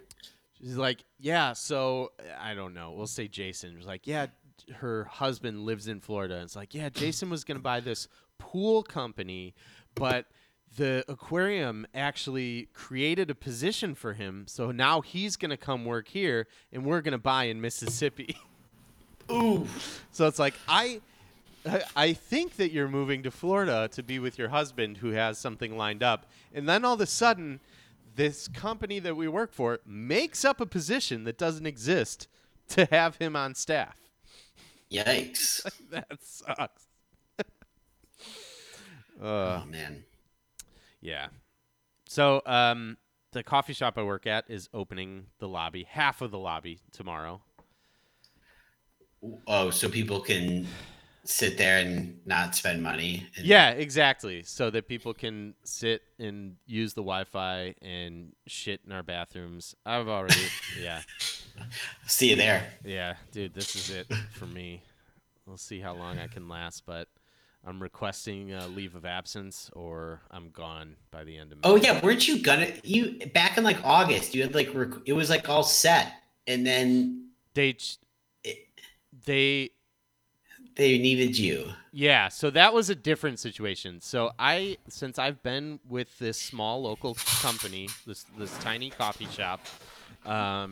She's like, yeah, so I don't know. We'll say Jason was like, yeah, her husband lives in Florida. And it's like, yeah, Jason was going to buy this pool company, but the aquarium actually created a position for him. So now he's going to come work here and we're going to buy in Mississippi. Ooh. so it's like, I. I- I think that you're moving to Florida to be with your husband who has something lined up. And then all of a sudden, this company that we work for makes up a position that doesn't exist to have him on staff. Yikes. That sucks. uh, Oh man. Yeah. So, um, the coffee shop I work at is opening the lobby, half of the lobby tomorrow. Oh, so people can sit there and not spend money. And Yeah, exactly. So that people can sit and use the Wi-Fi and shit in our bathrooms. I've already, yeah, See you there. yeah, dude. This is it for me. We'll see how long I can last, but I'm requesting a leave of absence, or I'm gone by the end of. May. Oh yeah, weren't you gonna you back in like August? You had like rec- it was like all set, and then they, it, they, they needed you. Yeah, so that was a different situation. So I since I've been with this small local company, this this tiny coffee shop, um,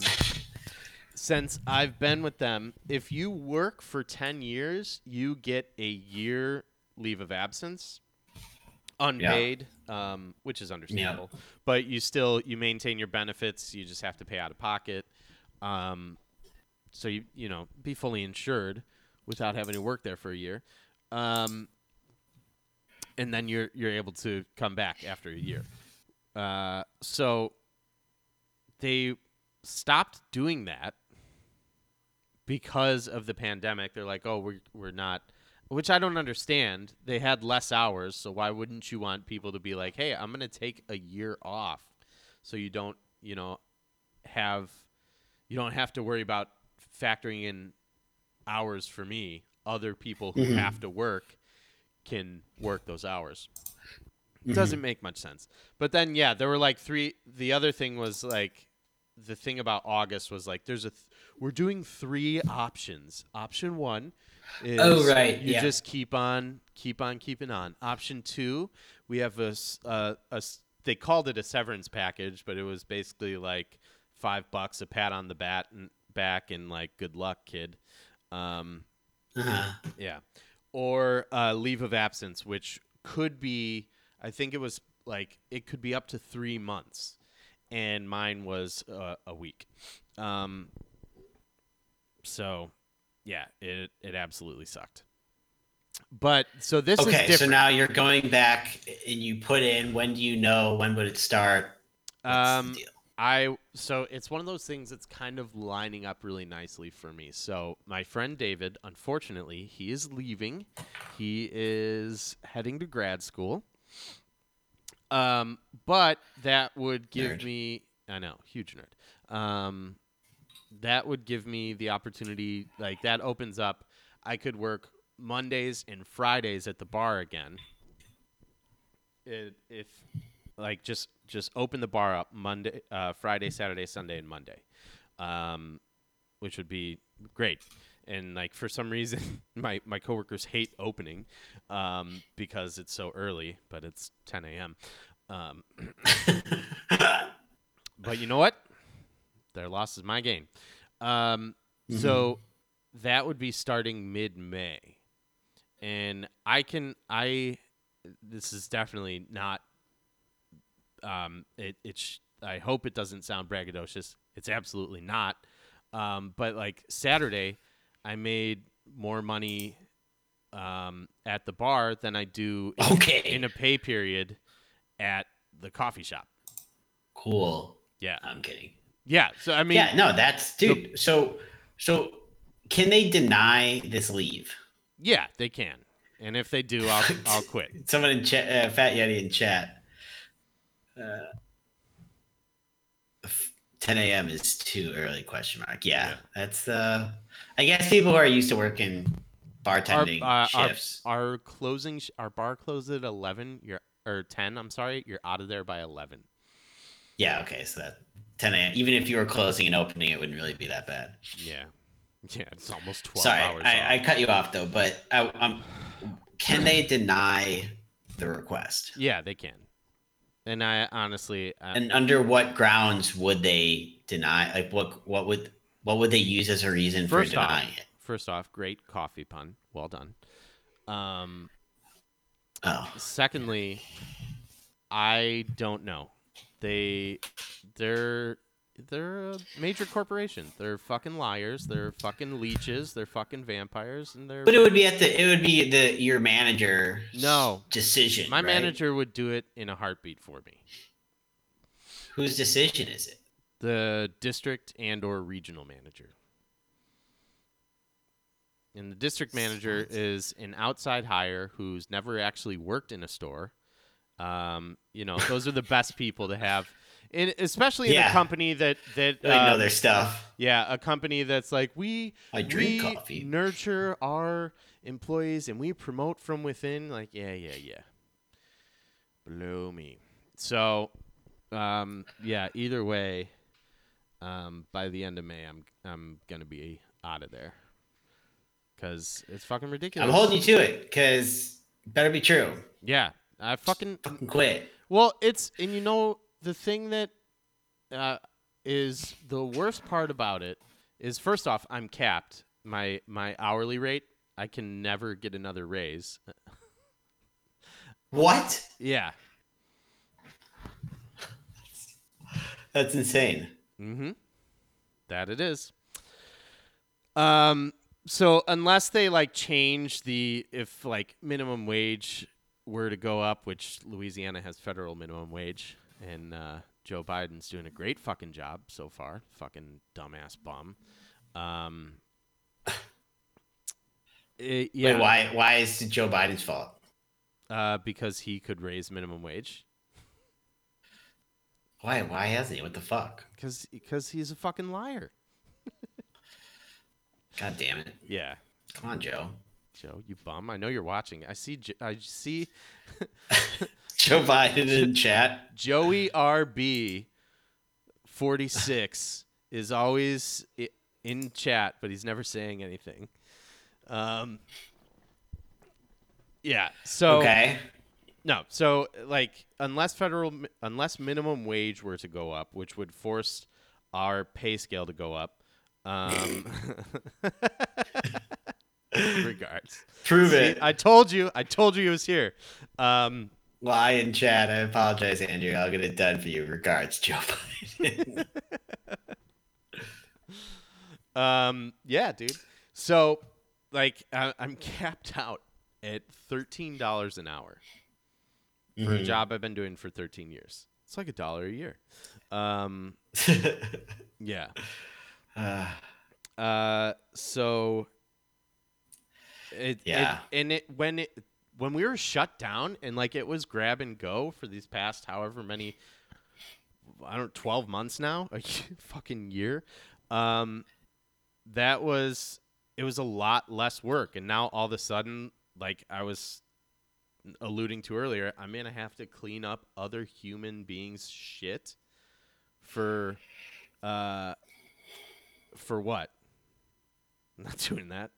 since I've been with them, if you work for 10 years, you get a year leave of absence unpaid, um, which is understandable. But you still you maintain your benefits, you just have to pay out of pocket. Um, so you you know, be fully insured without having to work there for a year. Um, and then you're you're able to come back after a year. Uh, so they stopped doing that because of the pandemic. They're like, "Oh, we're we're not," which I don't understand. They had less hours, so why wouldn't you want people to be like, "Hey, I'm going to take a year off," so you don't, you know, have you don't have to worry about factoring in hours for me. Other people who mm-hmm. have to work can work those hours. It doesn't make much sense. But then, yeah, there were like three. The other thing was like, the thing about August was like, there's a, th- we're doing three options. Option one is Oh, right, you yeah. just keep on, keep on, keeping on. Option two, we have a, uh, a they called it a severance package, but it was basically like five bucks, a pat on the bat and back, and like good luck, kid. Um, Uh-huh. yeah. Or uh, leave of absence, which could be, I think it was like, it could be up to three months. And mine was uh, a week. Um, so, yeah, it, it absolutely sucked. But so this is Okay, so now you're going back and you put in when do you know when would it start? What's um? I so it's one of those things that's kind of lining up really nicely for me. So my friend David, unfortunately, he is leaving. He is heading to grad school. Um, but that would give Nerd. me I know, huge nerd. Um, that would give me the opportunity like that opens up I could work Mondays and Fridays at the bar again. It, if like just just open the bar up Monday, uh, Friday, Saturday, Sunday, and Monday. Um, which would be great. And like for some reason, my my coworkers hate opening um, because it's so early, but it's 10 a.m. Um, but you know what? Their loss is my gain. Um, So that would be starting mid May, and I can I. This is definitely not. Um, it it sh- I hope it doesn't sound braggadocious. It's absolutely not. Um, but like Saturday, I made more money um, at the bar than I do in, Okay. in a pay period at the coffee shop. cool. Yeah, I'm kidding. Yeah. So I mean, yeah, no, that's dude. So, so can they deny this leave? yeah, they can. And if they do, I'll I'll quit. Someone in chat, uh, Fat Yeti in chat. Uh, 10 a.m. is too early? Question mark. Yeah, that's. uh I guess people who are used to working Our, bartending uh, our, shifts. our closing, sh- our bar closes at eleven. You're or ten. I'm sorry, you're out of there by eleven. yeah. Okay. So that 10 a.m. Even if you were closing and opening, it wouldn't really be that bad. Yeah, yeah. It's almost twelve Sorry, hours. I, I cut you off though. But I, um, can they deny the request? yeah, they can. And I honestly, I, And under what grounds would they deny? Like what what would what would they use as a reason for first off, denying it? first off, great coffee pun. Well done. Um, Oh, secondly, I don't know. They they're they're a major corporation. They're fucking liars. They're fucking leeches. They're fucking vampires, and they're. but it would be at the it would be the your manager No. decision. my right? manager would do it in a heartbeat for me. whose decision is it? The district and or regional manager. And the district manager is an outside hire who's never actually worked in a store. Um, you know, those are the best people to have, and especially in a company that that They know uh, their stuff. Yeah, a company that's like we I drink we coffee. nurture our employees and we promote from within. Like, yeah, yeah, yeah. Blow me. So, um, yeah. Either way, um, by the end of May, I'm I'm gonna be out of there because it's fucking ridiculous. I'm holding you to it because better be true. Yeah, I fucking Fucking quit. Well, it's and you know the thing that uh, is the worst part about it is first off I'm capped my my hourly rate. I can never get another raise. What? Yeah. That's insane. Mm-hmm. That it is. Um. So unless they like change the if like minimum wage were to go up, which Louisiana has federal minimum wage, and uh, Joe Biden's doing a great fucking job so far. Fucking dumbass bum. Um. it- yeah. Wait, why? Why is it Joe Biden's fault? Uh, because he could raise minimum wage. Why? Why hasn't he? What the fuck? Because because he's a fucking liar. God damn it! Yeah. Come on, Joe. Joe, you bum. I know you're watching. I see. I see. Joe Biden in chat. Joey RB, forty six, is always in chat, but he's never saying anything. Um. Yeah. So Okay. no. So like, unless federal, unless minimum wage were to go up, which would force our pay scale to go up. Um. regards. Prove See, it. I told you. I told you he was here. Um. Lie in chat. I apologize, Andrew. I'll get it done for you. Regards, Joe Biden. Um, yeah, dude. So, like, I, I'm capped out at thirteen dollars an hour for a Mhm. job I've been doing for thirteen years. It's like a dollar a year. Um, yeah. Uh, Uh, so it, it- Yeah. and it when it when we were shut down and like it was grab and go for these past however many I don't 12 months now, a fucking year. Um that was it was a lot less work and now all of a sudden like I was alluding to earlier, I'm going to have to clean up other human beings shit for uh for what? I'm not doing that.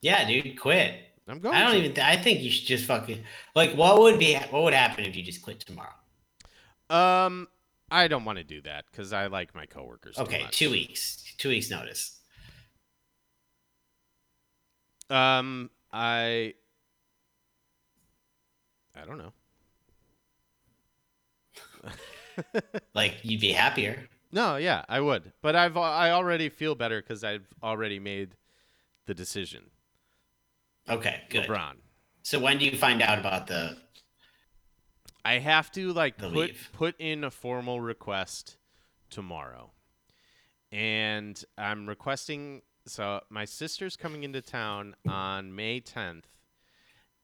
Yeah, dude, quit. I'm going. I don't to. even. Th- I think you should just fucking like. What would be? What would happen if you just quit tomorrow? Um, I don't want to do that because I like my coworkers. too Okay, two weeks. Two weeks notice. Um, I. I don't know. Like you'd be happier. No, yeah, I would, but I've I already feel better because I've already made the decision. Okay, good. LeBron. So when do you find out about the? I have to like put leave. put in a formal request tomorrow, and I'm requesting. So my sister's coming into town on May 10th,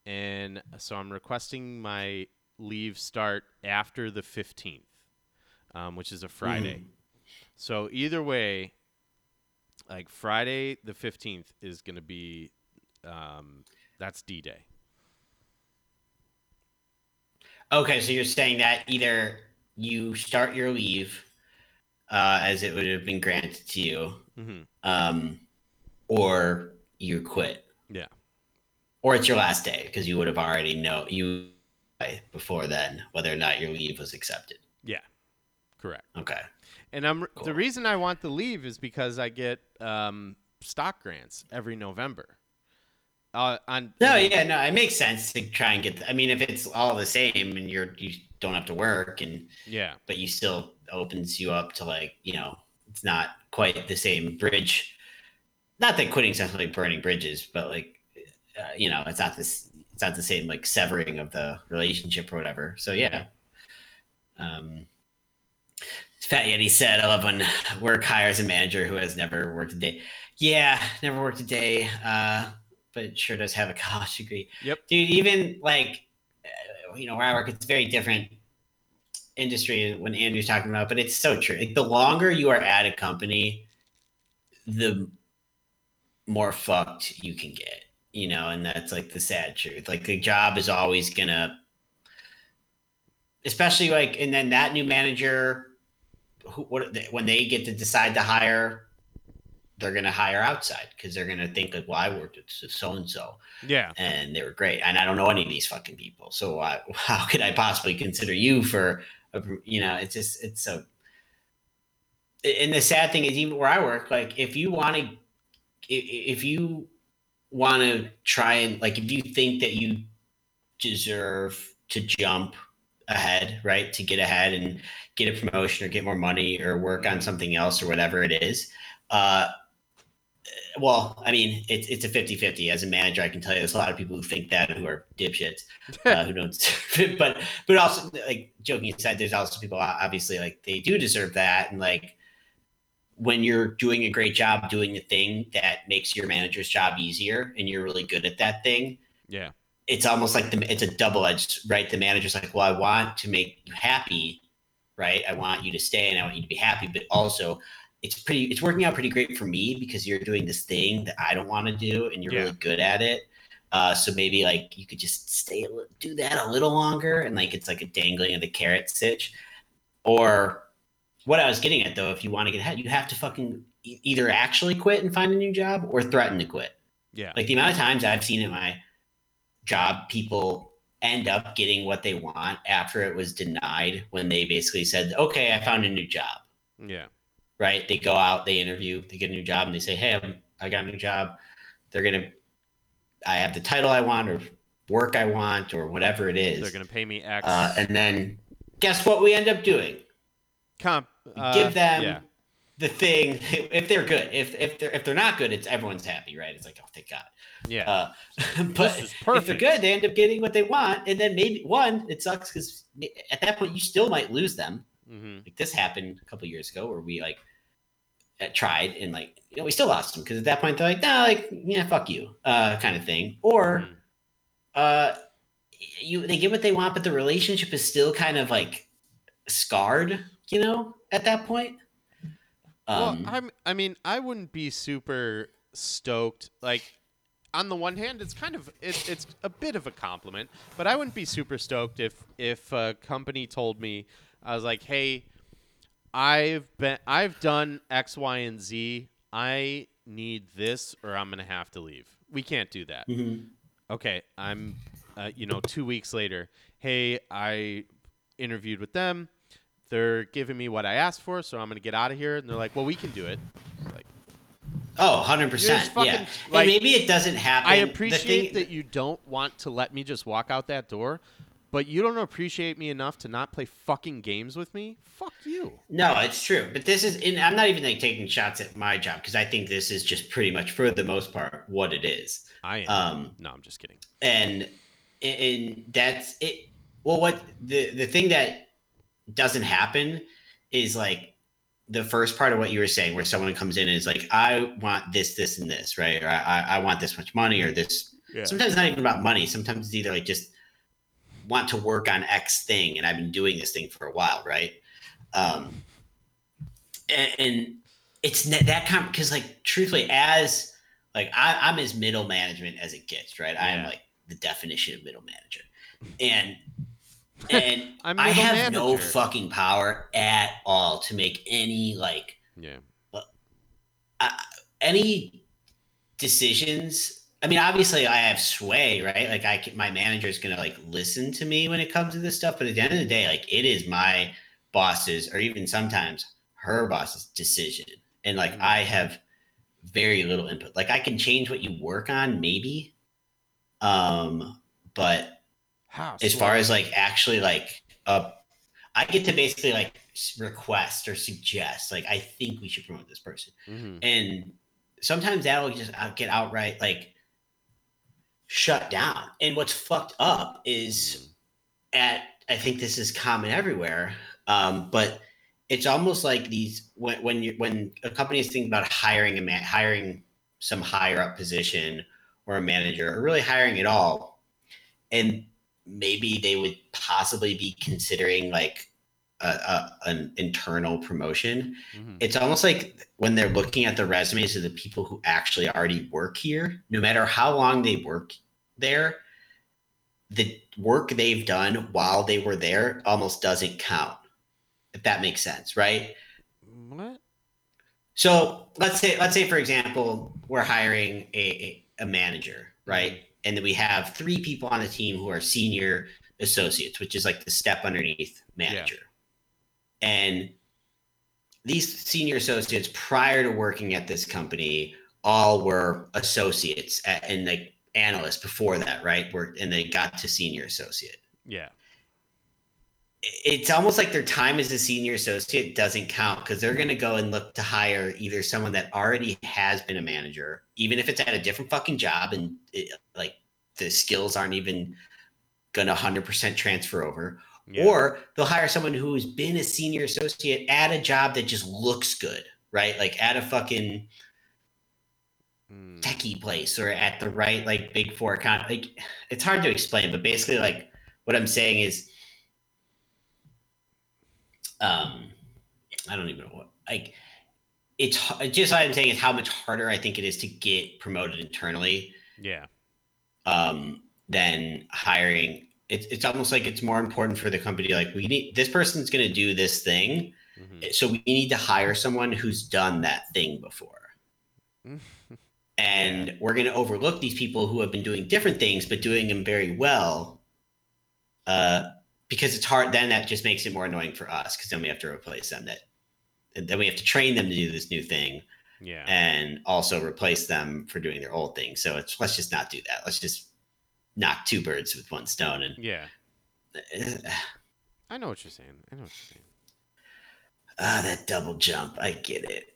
and so I'm requesting my leave start after the 15th, um, which is a Friday. So either way, like Friday the 15th is going to be um, that's D Day. Okay, so you're saying that either you start your leave, uh, as it would have been granted to you, hmm um, or you quit, Yeah. or it's your last day because you would have already know you before then whether or not your leave was accepted. Yeah. Correct. Okay. And I'm Cool. the reason I want the leave is because I get um, stock grants every November. Uh, on No, yeah, no, it makes sense to try and get. The, I mean, if it's all the same and you're you don't have to work and yeah, but you still opens you up to like you know it's not quite the same bridge. Not that quitting sounds like burning bridges, but like uh, you know it's not this it's not the same like severing of the relationship or whatever. So yeah. Um, Fat Yeti said, "I love when work hires a manager who has never worked a day." Yeah, never worked a day, uh, but sure does have a college degree. Yep. dude. Even like, uh, you know, where I work, it's very different industry when Andrew's talking about, but it's so true. Like the longer you are at a company, the more fucked you can get, you know, and that's like the sad truth. Like the job is always gonna, especially like, and then that new manager, who, what when they get to decide to hire, they're gonna hire outside because they're gonna think like, well, I worked at so and so yeah, and they were great. And I don't know any of these fucking people, so I, how could I possibly consider you for, a, you know? It's just it's so. And the sad thing is, even where I work, like if you want to, if you want to try and like, if you think that you deserve to jump ahead, right, to get ahead and get a promotion or get more money or work on something else or whatever it is, uh, well, I mean, it's it's a 50-50. As a manager, I can tell you there's a lot of people who think that who are dipshits, uh, who don't deserve it. But but also like joking aside, there's also people obviously like they do deserve that. And like when you're doing a great job doing the thing that makes your manager's job easier and you're really good at that thing, yeah, it's almost like the it's a double edged right. The manager's like, well, I want to make you happy, right? I want you to stay and I want you to be happy, but also it's pretty it's working out pretty great for me because you're doing this thing that I don't want to do and you're Yeah. really good at it. Uh, so maybe like you could just stay do that a little longer and like it's like a dangling of the carrot stitch. Or what I was getting at though, if you want to get ahead, you have to fucking e- either actually quit and find a new job or threaten to quit. yeah, Like the amount of times I've seen in my job, people end up getting what they want after it was denied when they basically said, okay, I found a new job, yeah, right? They go out, they interview, they get a new job, and they say, hey, I'm, I got a new job. They're going to, I have the title I want or work I want or whatever it is. they're gonna pay me X. uh, and then guess what we end up doing? comp. Uh, give them Yeah, the thing if they're good. If, if, they're, if they're not good, it's everyone's happy, right? It's like, oh, thank God. yeah, Uh, but if they're perfect. good, they end up getting what they want, and then maybe one, it sucks because at that point you still might lose them. Hmm Like this happened a couple years ago where we like uh, tried and like you know we still lost them because at that point they're like nah like yeah fuck you uh kind of thing or Mhm. uh you they get what they want but the relationship is still kind of like scarred you know at that point um well, I'm. I mean, I wouldn't be super stoked. Like, on the one hand, it's kind of it's it's a bit of a compliment, but I wouldn't be super stoked if if a company told me I was like, hey, I've been I've done X, Y, and Z. I need this or I'm gonna have to leave. We can't do that. Mm-hmm. Okay, I'm, uh, you know, two weeks later. Hey, I interviewed with them. They're giving me what I asked for, so I'm gonna get out of here. And they're like, "Well, we can do it." Like, Oh, 100%. Fucking, yeah. like- maybe it doesn't happen. I appreciate thing- that you don't want to let me just walk out that door, but you don't appreciate me enough to not play fucking games with me. Fuck you. No, it's true. But this is, and I'm not even like taking shots at my job because I think this is just pretty much, for the most part, what it is. I am. Um, no, I'm just kidding. and and that's it. Well, what the the thing that doesn't happen is like the first part of what you were saying, where someone comes in and is like, "I want this, this, and this," right? Or I, I want this much money, or this. Yeah. Sometimes it's not even about money. Sometimes it's either like just want to work on X thing, and I've been doing this thing for a while, right? Um, and, and it's that kind because like truthfully, as like I, I'm as middle management as it gets, right? I am like the definition of middle manager, and and I'm I have no fucking power at all to make any like Yeah. any decisions. I mean, obviously, I have sway, right? Like, I can, my manager is gonna like listen to me when it comes to this stuff. But at the end of the day, like, it is my boss's, or even sometimes her boss's decision, and like, Mhm. I have very little input. Like, I can change what you work on, maybe, um, but How? as far as like actually like uh i get to basically like request or suggest like i think we should promote this person hmm and sometimes that'll just get outright like shut down. And what's fucked up is at i think this is common everywhere um but it's almost like these when when you when a company is thinking about hiring a man hiring some higher up position or a manager or really hiring at all and maybe they would possibly be considering like a, a, an internal promotion. Hmm it's almost like when they're looking at the resumes of the people who actually already work here, no matter how long they work there, the work they've done while they were there almost doesn't count. If that makes sense, right? What? So let's say, let's say for example, we're hiring a, a, manager, right? Mm-hmm. And then we have three people on the team who are senior associates, which is like the step underneath manager. And these senior associates prior to working at this company all were associates at, and like analysts before that, right? Were and they got to senior associate. Yeah. It's almost like their time as a senior associate doesn't count because they're going to go and look to hire either someone that already has been a manager, even if it's at a different fucking job and it, like the skills aren't even going to 100% transfer over, yeah. or they'll hire someone who's been a senior associate at a job that just looks good, right? Like at a fucking Mm. techie place or at the right like big four account. Like it's hard to explain, but basically, like what I'm saying is, um, I don't even know what like. It's just what I'm saying is how much harder I think it is to get promoted internally Yeah. um, than hiring. It's it's almost like it's more important for the company. Like we need this person's going to do this thing, Mhm. so we need to hire someone who's done that thing before. and we're going to overlook these people who have been doing different things but doing them very well uh, because it's hard then that just makes it more annoying for us because then we have to replace them that and then we have to train them to do this new thing Yeah. and also replace them for doing their old thing so it's let's just not do that let's just knock two birds with one stone and yeah. I know what you're saying. I know what you're saying. ah that double jump i get it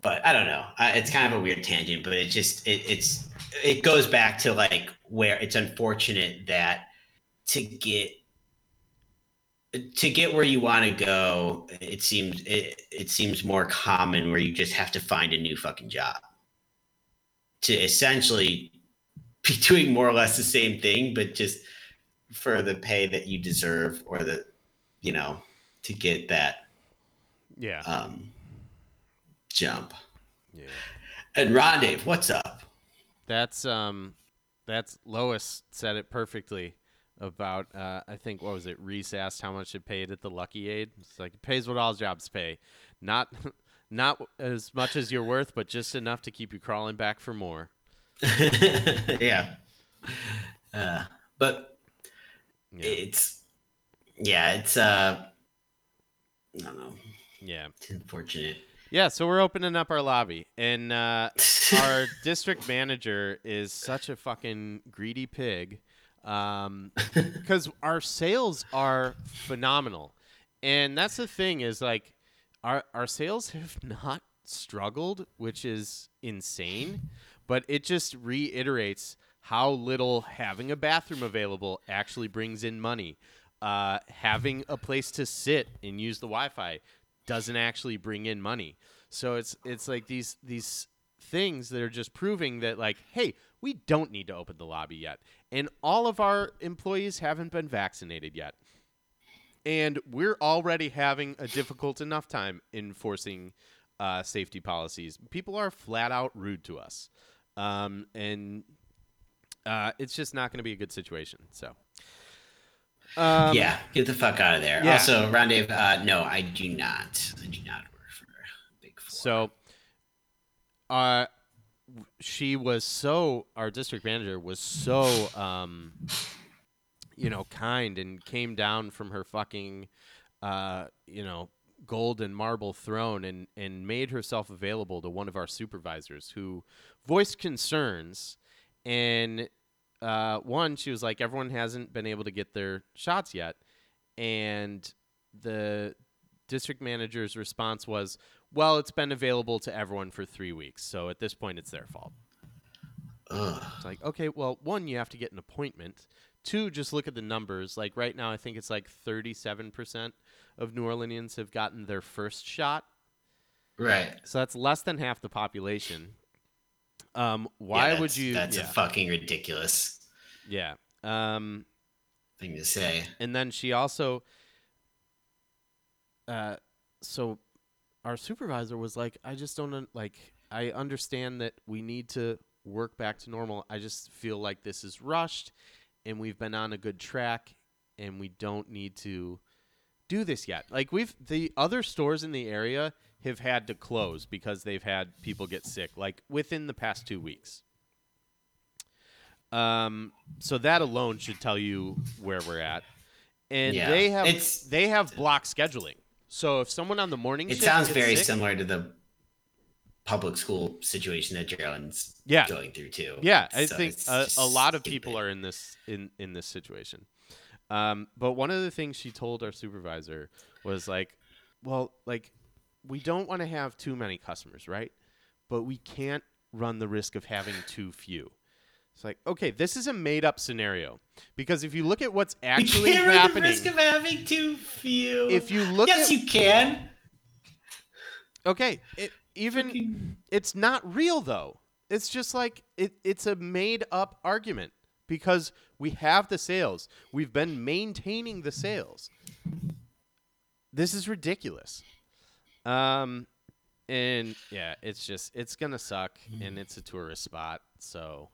but i don't know I, it's kind of a weird tangent but it just it, it's it goes back to like where it's unfortunate that to get to get where you want to go it seems it, it seems more common where you just have to find a new fucking job to essentially be doing more or less the same thing but just for the pay that you deserve or the you know to get that Yeah. um jump yeah. and Rondave what's up That's um, that's Lois said it perfectly about uh, I think what was it? Reese asked how much it paid at the Lucky Aid. It's like it pays what all jobs pay, not not as much as you're worth, but just enough to keep you crawling back for more. yeah. Uh, but Yeah. it's yeah, it's uh I don't know. yeah. It's unfortunate. Yeah, so we're opening up our lobby, and uh, our district manager is such a fucking greedy pig because our sales are phenomenal. And that's the thing is like our our sales have not struggled, which is insane, but it just reiterates how little having a bathroom available actually brings in money. Uh, having a place to sit and use the Wi-Fi doesn't actually bring in money. So it's it's like these these things that are just proving that like, hey, we don't need to open the lobby yet, and all of our employees haven't been vaccinated yet, and we're already having a difficult enough time enforcing uh, safety policies. People are flat out rude to us, um, and uh, it's just not going to be a good situation. So. Um, yeah, get the fuck out of there. yeah. Also, Rondave, uh, no, I do not. I do not work for Big Four. So, uh, she was so our district manager was so um, you know, kind and came down from her fucking, uh, you know, gold and marble throne and and made herself available to one of our supervisors who voiced concerns and uh, one she was like everyone hasn't been able to get their shots yet. And the district manager's response was well it's been available to everyone for three weeks. So at this point it's their fault. Ugh. it's like okay well one you have to get an appointment. Two just look at the numbers. Like right now i think it's like 37% of new orleanians have gotten their first shot. Right. so that's less than half the population um, Yeah, why would you That's yeah, a fucking ridiculous yeah. Um, thing to say. and then she also uh so our supervisor was like i just don't un- like i understand that we need to work back to normal i just feel like this is rushed and we've been on a good track and we don't need to do this yet like we've the other stores in the area have had to close because they've had people get sick like within the past 2 weeks um so that alone should tell you where we're at and Yeah, they have it's- they have block scheduling. So if someone on the morning It sounds very sick- similar to the public school situation that Gerald's Yeah. going through too. Yeah, I So think a, a lot of stupid. people are in this in in this situation. Um, but one of the things she told our supervisor was like, "Well, like we don't want to have too many customers, right? But we can't run the risk of having too few." It's like, okay, this is a made up scenario because if you look at what's actually can't run happening, the risk of having too few. if you look yes, at you can. okay, it, even it's not real though. It's just like it, it's a made up argument because we have the sales. We've been maintaining the sales. This is ridiculous. Um and yeah, it's just it's going to suck and it's a tourist spot, so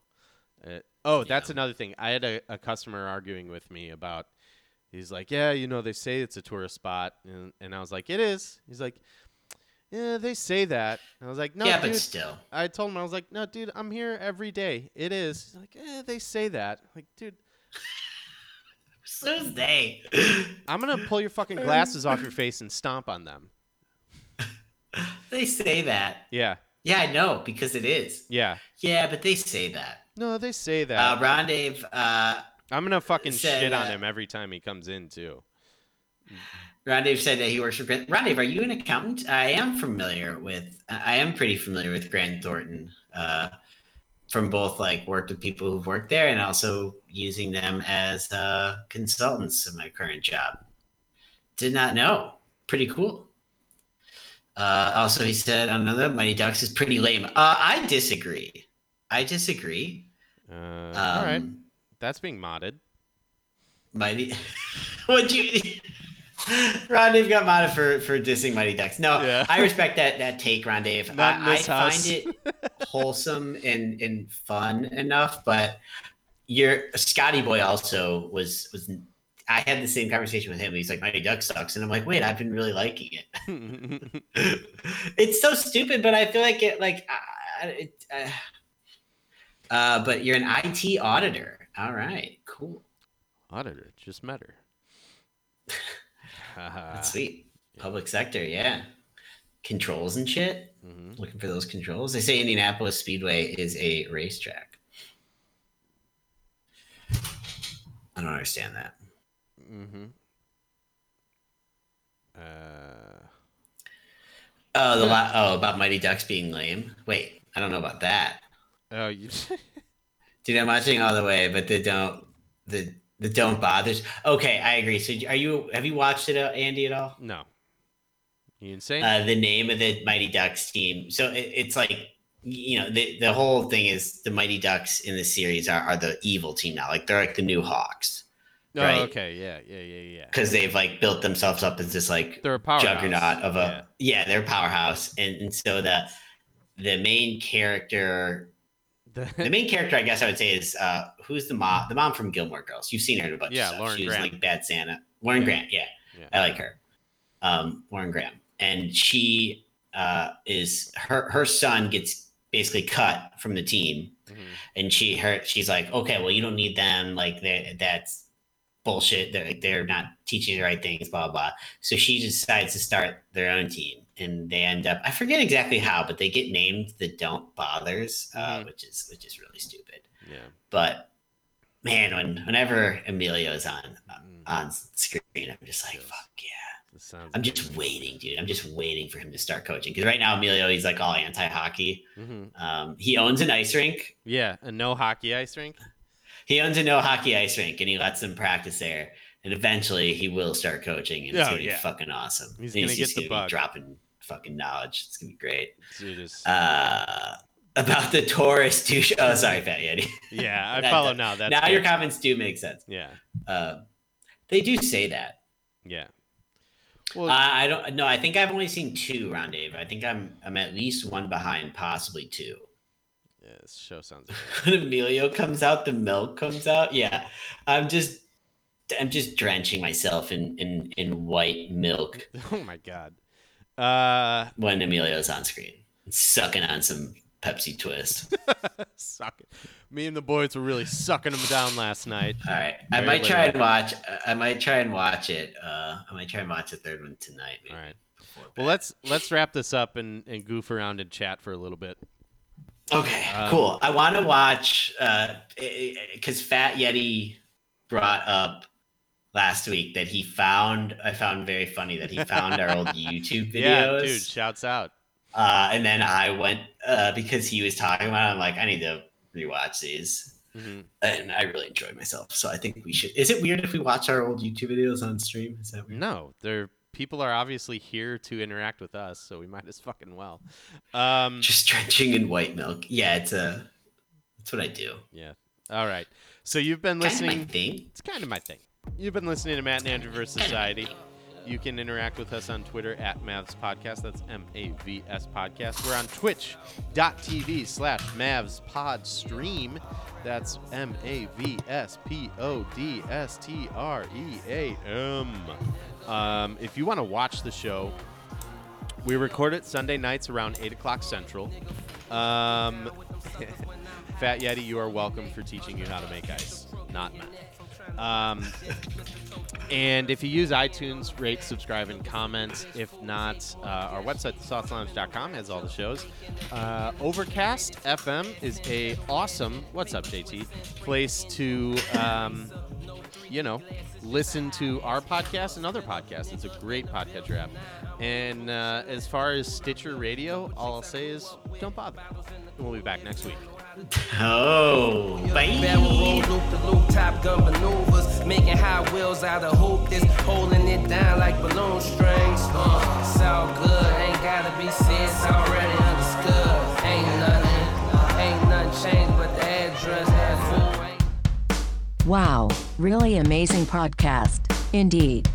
uh, oh, that's another thing. I had a, a customer arguing with me about he's like, "Yeah, you know, they say it's a tourist spot." And, and I was like, "It is." He's like, yeah, they say that. And I was like, no, yeah, dude. but still. I told him I was like, no, dude, I'm here every day. It is. He's like, eh, they say that. I'm like, dude, So's they. I'm gonna pull your fucking glasses off your face and stomp on them. they say that. Yeah, Yeah, I know because it is. yeah. Yeah, but they say that. No, they say that. Uh, Rondave, uh, I'm gonna fucking said, shit on uh, him every time he comes in too. Rondave said that he works for Grant. Rondave, are you an accountant? I am familiar with. I am pretty familiar with Grant Thornton. Uh, from both like worked with people who've worked there and also using them as uh, consultants in my current job. Did not know. Pretty cool. Uh, also, he said another Mighty Ducks is pretty lame. Uh, I disagree. I disagree. Uh, Um, all right, that's being modded. Mighty. What'd you? Rondave got modded for for dissing Mighty Ducks. No, Yeah. I respect that that take, Rondave. I, I find it wholesome and and fun enough, but your Scotty Boy also was was. I had the same conversation with him. He's like, Mighty Duck sucks, and I'm like, wait, I've been really liking it. it's so stupid, but I feel like it like uh, it, uh, uh, but you're an IT auditor. All right, cool. Auditor just met her. That's sweet. Public sector, yeah. Controls and shit. Mhm. Looking for those controls. They say Indianapolis Speedway is a racetrack. I don't understand that. Mm-hmm. Uh, Oh, the la- oh about Mighty Ducks being lame. Wait, I don't know about that. oh, you. Dude, I'm watching all the way, but they don't the the don't bothers. Okay, I agree. So, are you have you watched it, uh, Andy, at all? no. You insane? Uh, the name of the Mighty Ducks team. So it, it's like you know the the whole thing is the Mighty Ducks in the series are, are the evil team now. Like they're like the new Hawks oh, right. okay. Yeah, yeah, yeah, yeah. because they've like built themselves up as this like They're a powerhouse. juggernaut of a yeah, they're a powerhouse, and, and so the the main character Yeah. The The- main character I guess I would say is uh who's the mom the mom from Gilmore Girls. You've seen her in a bunch Yeah, of stuff. Lauren she was like Bad Santa. Lauren Yeah. Grant, yeah. Yeah. I like her. Um, Lauren Graham. And she uh is her her son gets basically cut from the team Mhm. and she her she's like, okay, well you don't need them, like that's bullshit. They're they're not teaching the right things, blah blah. blah. So she decides to start their own team, and they end up I forget exactly how, but they get named the Don't Bothers, uh, Mhm. which is which is really stupid. Yeah. But man, when whenever Emilio's on Mm. on screen, I'm just like, fuck yeah. I'm just waiting, dude. I'm just waiting for him to start coaching because right now Emilio he's like all anti-hockey. hmm Um, he owns an ice rink. Yeah, a no hockey ice rink. He owns a no hockey ice rink and he lets them practice there. And eventually he will start coaching and it's Oh, gonna yeah. be fucking awesome. He's And gonna get the gonna bug. dropping fucking knowledge. It's gonna be great. Dude Uh, about the Taurus douche. Oh, sorry, Fat Yeti. yeah, I follow now. That's now your comments do make sense. Yeah, Uh, they do say that. yeah. Well, I I don't no. I think I've only seen two Rondave. I think I'm I'm at least one behind, possibly two. yeah, this show sounds. when Emilio comes out, the milk comes out. Yeah, I'm just, I'm just drenching myself in in in white milk oh my god. Uh, when Emilio's on screen, sucking on some Pepsi Twist. suck it. Me and the boys were really sucking them down last night. All right, I might try and watch. I might try and watch it. Uh, I might try and watch the third one tonight. Maybe All right. Well, let's let's wrap this up and, and goof around and chat for a little bit. Okay, Um, cool. I want to watch because Fat Yeti brought up last week that he found. I found very funny that he found our old YouTube videos. Yeah, dude, shouts out. Uh, and then I went uh, because he was talking about. it, I'm like, I need to rewatch these, Mhm. and I really enjoyed myself. So I think we should. Is it weird if we watch our old YouTube videos on stream? Is that weird? No, they're people are obviously here to interact with us, so we might as fucking well. Um, Just drenching in white milk. Yeah, it's a. That's what I do. yeah. All right. So you've been Kind of my listening. thing. It's kind of my thing. You've been listening to Matt and Andrew vs. Society. You can interact with us on Twitter at Mavs Podcast. That's M A V S Podcast. We're on twitch.tv slash Mavs Pod Stream. That's M A V S P O D S T R E A M. Um, if you want to watch the show, we record it Sunday nights around 8 o'clock Central. Um, Fat Yeti, you are welcome for teaching you how to make ice, not Matt. Um, and if you use iTunes, rate, subscribe, and comment. If not, uh, our website, thesaucelounge.com, has all the shows. Uh, Overcast FM is a awesome, what's up, JT, place to, um, you know, listen to our podcast and other podcasts. It's a great podcatcher app. And uh, as far as Stitcher Radio, all I'll say is don't bother. We'll be back next week. Oh, Barrel roll, loop to loop, top gun maneuvers, making high wheels out of hoop. This holding it down like balloon strings. Uh, it's all good, ain't gotta be said, it's already understood. Ain't nothing, ain't nothing changed, but the address has full range. Wow, really amazing podcast. Indeed.